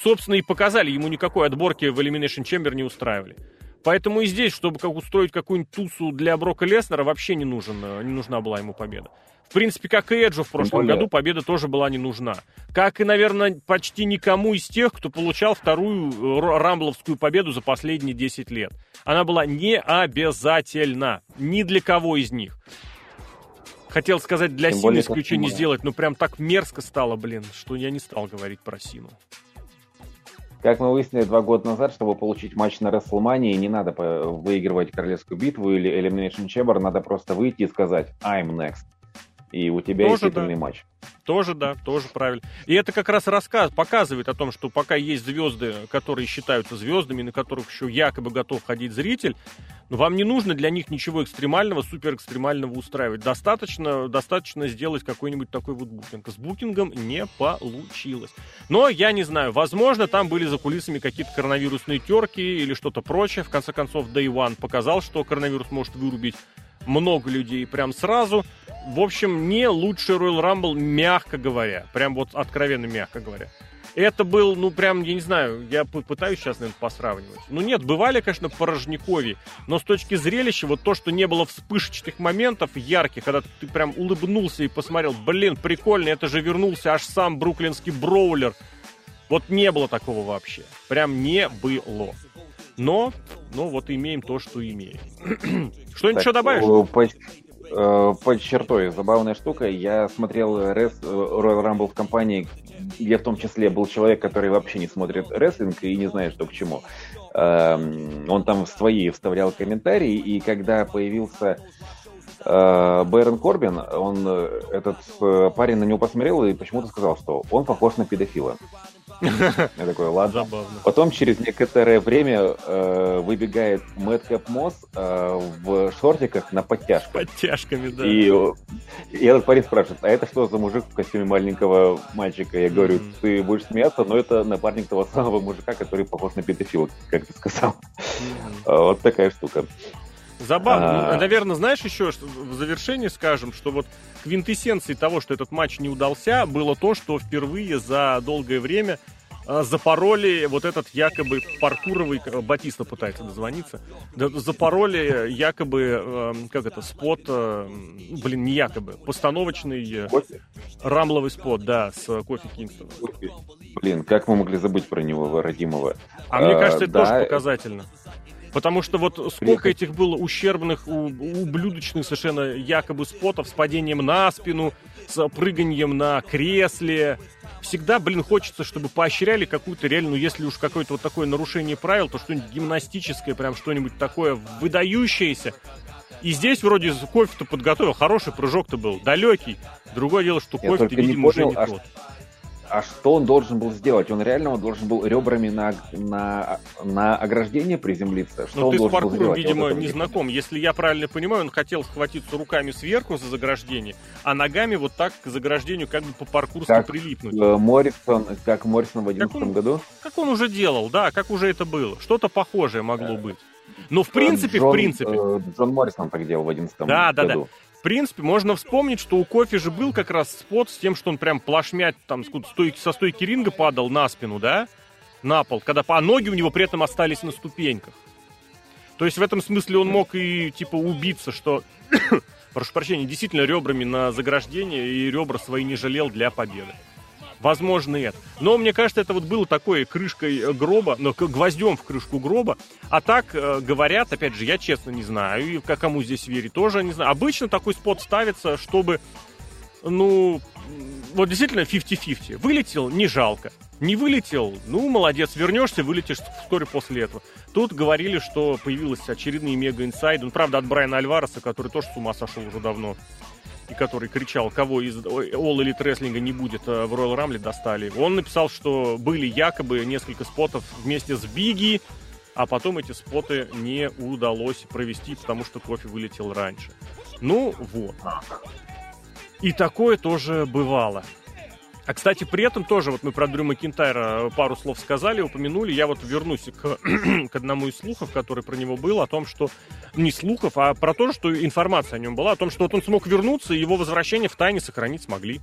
собственно, и показали, ему никакой отборки в Elimination Chamber не устраивали. Поэтому и здесь, чтобы как устроить какую-нибудь тусу для Брока Леснера, вообще не, нужен, э, не нужна была ему победа. В принципе, как и Эджу в прошлом году, победа тоже была не нужна. Как и, наверное, почти никому из тех, кто получал вторую э, рамбловскую победу за последние 10 лет. Она была не обязательна ни для кого из них. Хотел сказать, для Сины исключение сделать, но прям так мерзко стало, блин, что я не стал говорить про Сину. Как мы выяснили два года назад, чтобы получить матч на WrestleMania, не надо выигрывать королевскую битву или Elimination Chamber, надо просто выйти и сказать «I'm next». И у тебя тоже, есть титульный да. матч. Тоже, да, тоже правильно. И это как раз рассказ показывает о том, что пока есть звезды, которые считаются звездами, на которых еще якобы готов ходить зритель, но вам не нужно для них ничего экстремального, супер экстремального устраивать. Достаточно, достаточно сделать какой-нибудь такой вот букинг. С букингом не получилось. Но я не знаю, возможно, там были за кулисами какие-то коронавирусные терки или что-то прочее. В конце концов, Day One показал, что коронавирус может вырубить много людей прям сразу. В общем, не лучший Royal Rumble, мягко говоря. Прям вот откровенно мягко говоря. Это был, ну, прям, я не знаю, я пытаюсь сейчас, наверное, посравнивать. Ну, нет, бывали, конечно, порожникови, но с точки зрелища, вот то, что не было вспышечных моментов ярких, когда ты прям улыбнулся и посмотрел, блин, прикольно, это же вернулся аж сам бруклинский броулер. Вот не было такого вообще. Прям не было. Но, ну, вот имеем то, что имеем. (clears throat) Что-нибудь еще добавишь? Э, под чертой забавная штука. Я смотрел рес, э, Royal Rumble в компании, я в том числе был человек, который вообще не смотрит рестлинг и не знает, что к чему. Эм, он там свои вставлял комментарии, и когда появился э, Бэрон Корбин, он, этот парень на него посмотрел и почему-то сказал, что он похож на педофила. (laughs) Я такой, ладно. Забавно. Потом через некоторое время э, выбегает Мэтт Кэп Мосс э, в шортиках на подтяжках. Подтяжками, да. И, и этот парень спрашивает, а это что за мужик в костюме маленького мальчика? Я говорю, mm-hmm. ты будешь смеяться, но это напарник того самого мужика, который похож на педофила, как ты сказал. Mm-hmm. Вот такая штука. Забавно. А... Наверное, знаешь еще, что в завершении скажем, что вот квинтэссенцией того, что этот матч не удался, было то, что впервые за долгое время а, запороли вот этот якобы паркуровый, Батиста пытается дозвониться, запороли якобы, эм, как это, спот, э, блин, не якобы, постановочный э, кофе? рамловый спот, да, с кофе Кингстоном. Блин, как мы могли забыть про него, родимого? А, а мне кажется, это да, тоже показательно. Потому что вот сколько этих было ущербных, ублюдочных совершенно якобы спотов с падением на спину, с прыганием на кресле. Всегда, блин, хочется, чтобы поощряли какую-то реально, ну, если уж какое-то вот такое нарушение правил, то что-нибудь гимнастическое, прям что-нибудь такое выдающееся. И здесь вроде кофе-то подготовил, хороший прыжок-то был, далекий. Другое дело, что кофе-то, видимо, понял, уже не а тот а что он должен был сделать? Он реально он должен был ребрами на, на, на ограждение приземлиться? Что ну, он ты с паркуром, видимо, вот не знаком. Если я правильно понимаю, он хотел схватиться руками сверху за заграждение, а ногами вот так к заграждению как бы по-паркурски как, прилипнуть. Э, Моррисон, как Моррисон в 2011 году? Как он уже делал, да, как уже это было. Что-то похожее могло быть. Но в принципе, Джон, в принципе... Э, Джон Моррисон так делал в 2011 да, году. Да, да, да. В принципе, можно вспомнить, что у Кофи же был как раз спот с тем, что он прям плашмять там со стойки ринга падал на спину, да? На пол, когда по ноги у него при этом остались на ступеньках. То есть в этом смысле он мог и типа убиться, что, (coughs) прошу прощения, действительно ребрами на заграждение и ребра свои не жалел для победы. Возможно, это. Но мне кажется, это вот было такой крышкой э, гроба, но гвоздем в крышку гроба. А так э, говорят, опять же, я честно не знаю, и кому здесь верить тоже не знаю. Обычно такой спот ставится, чтобы, ну, вот действительно 50-50. Вылетел, не жалко. Не вылетел, ну, молодец, вернешься, вылетишь вскоре после этого. Тут говорили, что появились очередные мега-инсайды. Ну, правда, от Брайана Альвареса, который тоже с ума сошел уже давно и который кричал, кого из All Elite Wrestling не будет э, в Royal Rumble, достали. Он написал, что были якобы несколько спотов вместе с Бигги, а потом эти споты не удалось провести, потому что кофе вылетел раньше. Ну вот. И такое тоже бывало. А, кстати, при этом тоже, вот мы про Дрю Макинтайра пару слов сказали, упомянули, я вот вернусь к, (clears throat) к одному из слухов, который про него был, о том, что, не слухов, а про то, что информация о нем была, о том, что вот он смог вернуться, и его возвращение в тайне сохранить смогли.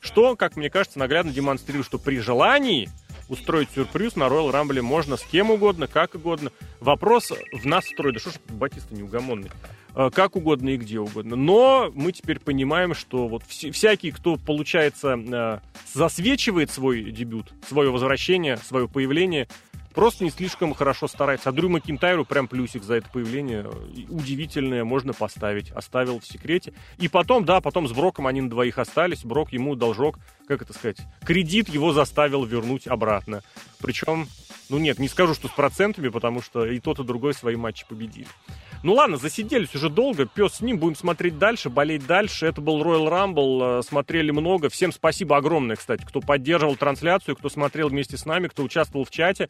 Что, как мне кажется, наглядно демонстрирует, что при желании устроить сюрприз на Royal Rumble можно с кем угодно, как угодно. Вопрос в нас строит. Да что ж Батиста неугомонный. Э, как угодно и где угодно. Но мы теперь понимаем, что вот вс- всякий, кто, получается, э, засвечивает свой дебют, свое возвращение, свое появление, просто не слишком хорошо старается. А Дрю Макинтайру прям плюсик за это появление удивительное можно поставить. Оставил в секрете. И потом, да, потом с Броком они на двоих остались. Брок ему должок, как это сказать, кредит его заставил вернуть обратно. Причем, ну нет, не скажу, что с процентами, потому что и тот, и другой свои матчи победили. Ну ладно, засиделись уже долго, пес с ним, будем смотреть дальше, болеть дальше. Это был Royal Rumble, смотрели много. Всем спасибо огромное, кстати, кто поддерживал трансляцию, кто смотрел вместе с нами, кто участвовал в чате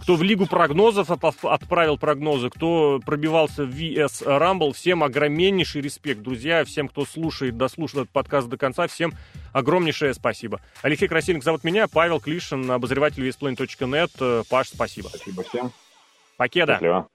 кто в Лигу прогнозов отправил прогнозы, кто пробивался в VS Rumble. Всем огромнейший респект, друзья. Всем, кто слушает, дослушал этот подкаст до конца, всем огромнейшее спасибо. Алексей Красильник зовут меня, Павел Клишин, обозреватель VSPlane.net. Паш, спасибо. Спасибо всем. Покеда. Счастливо.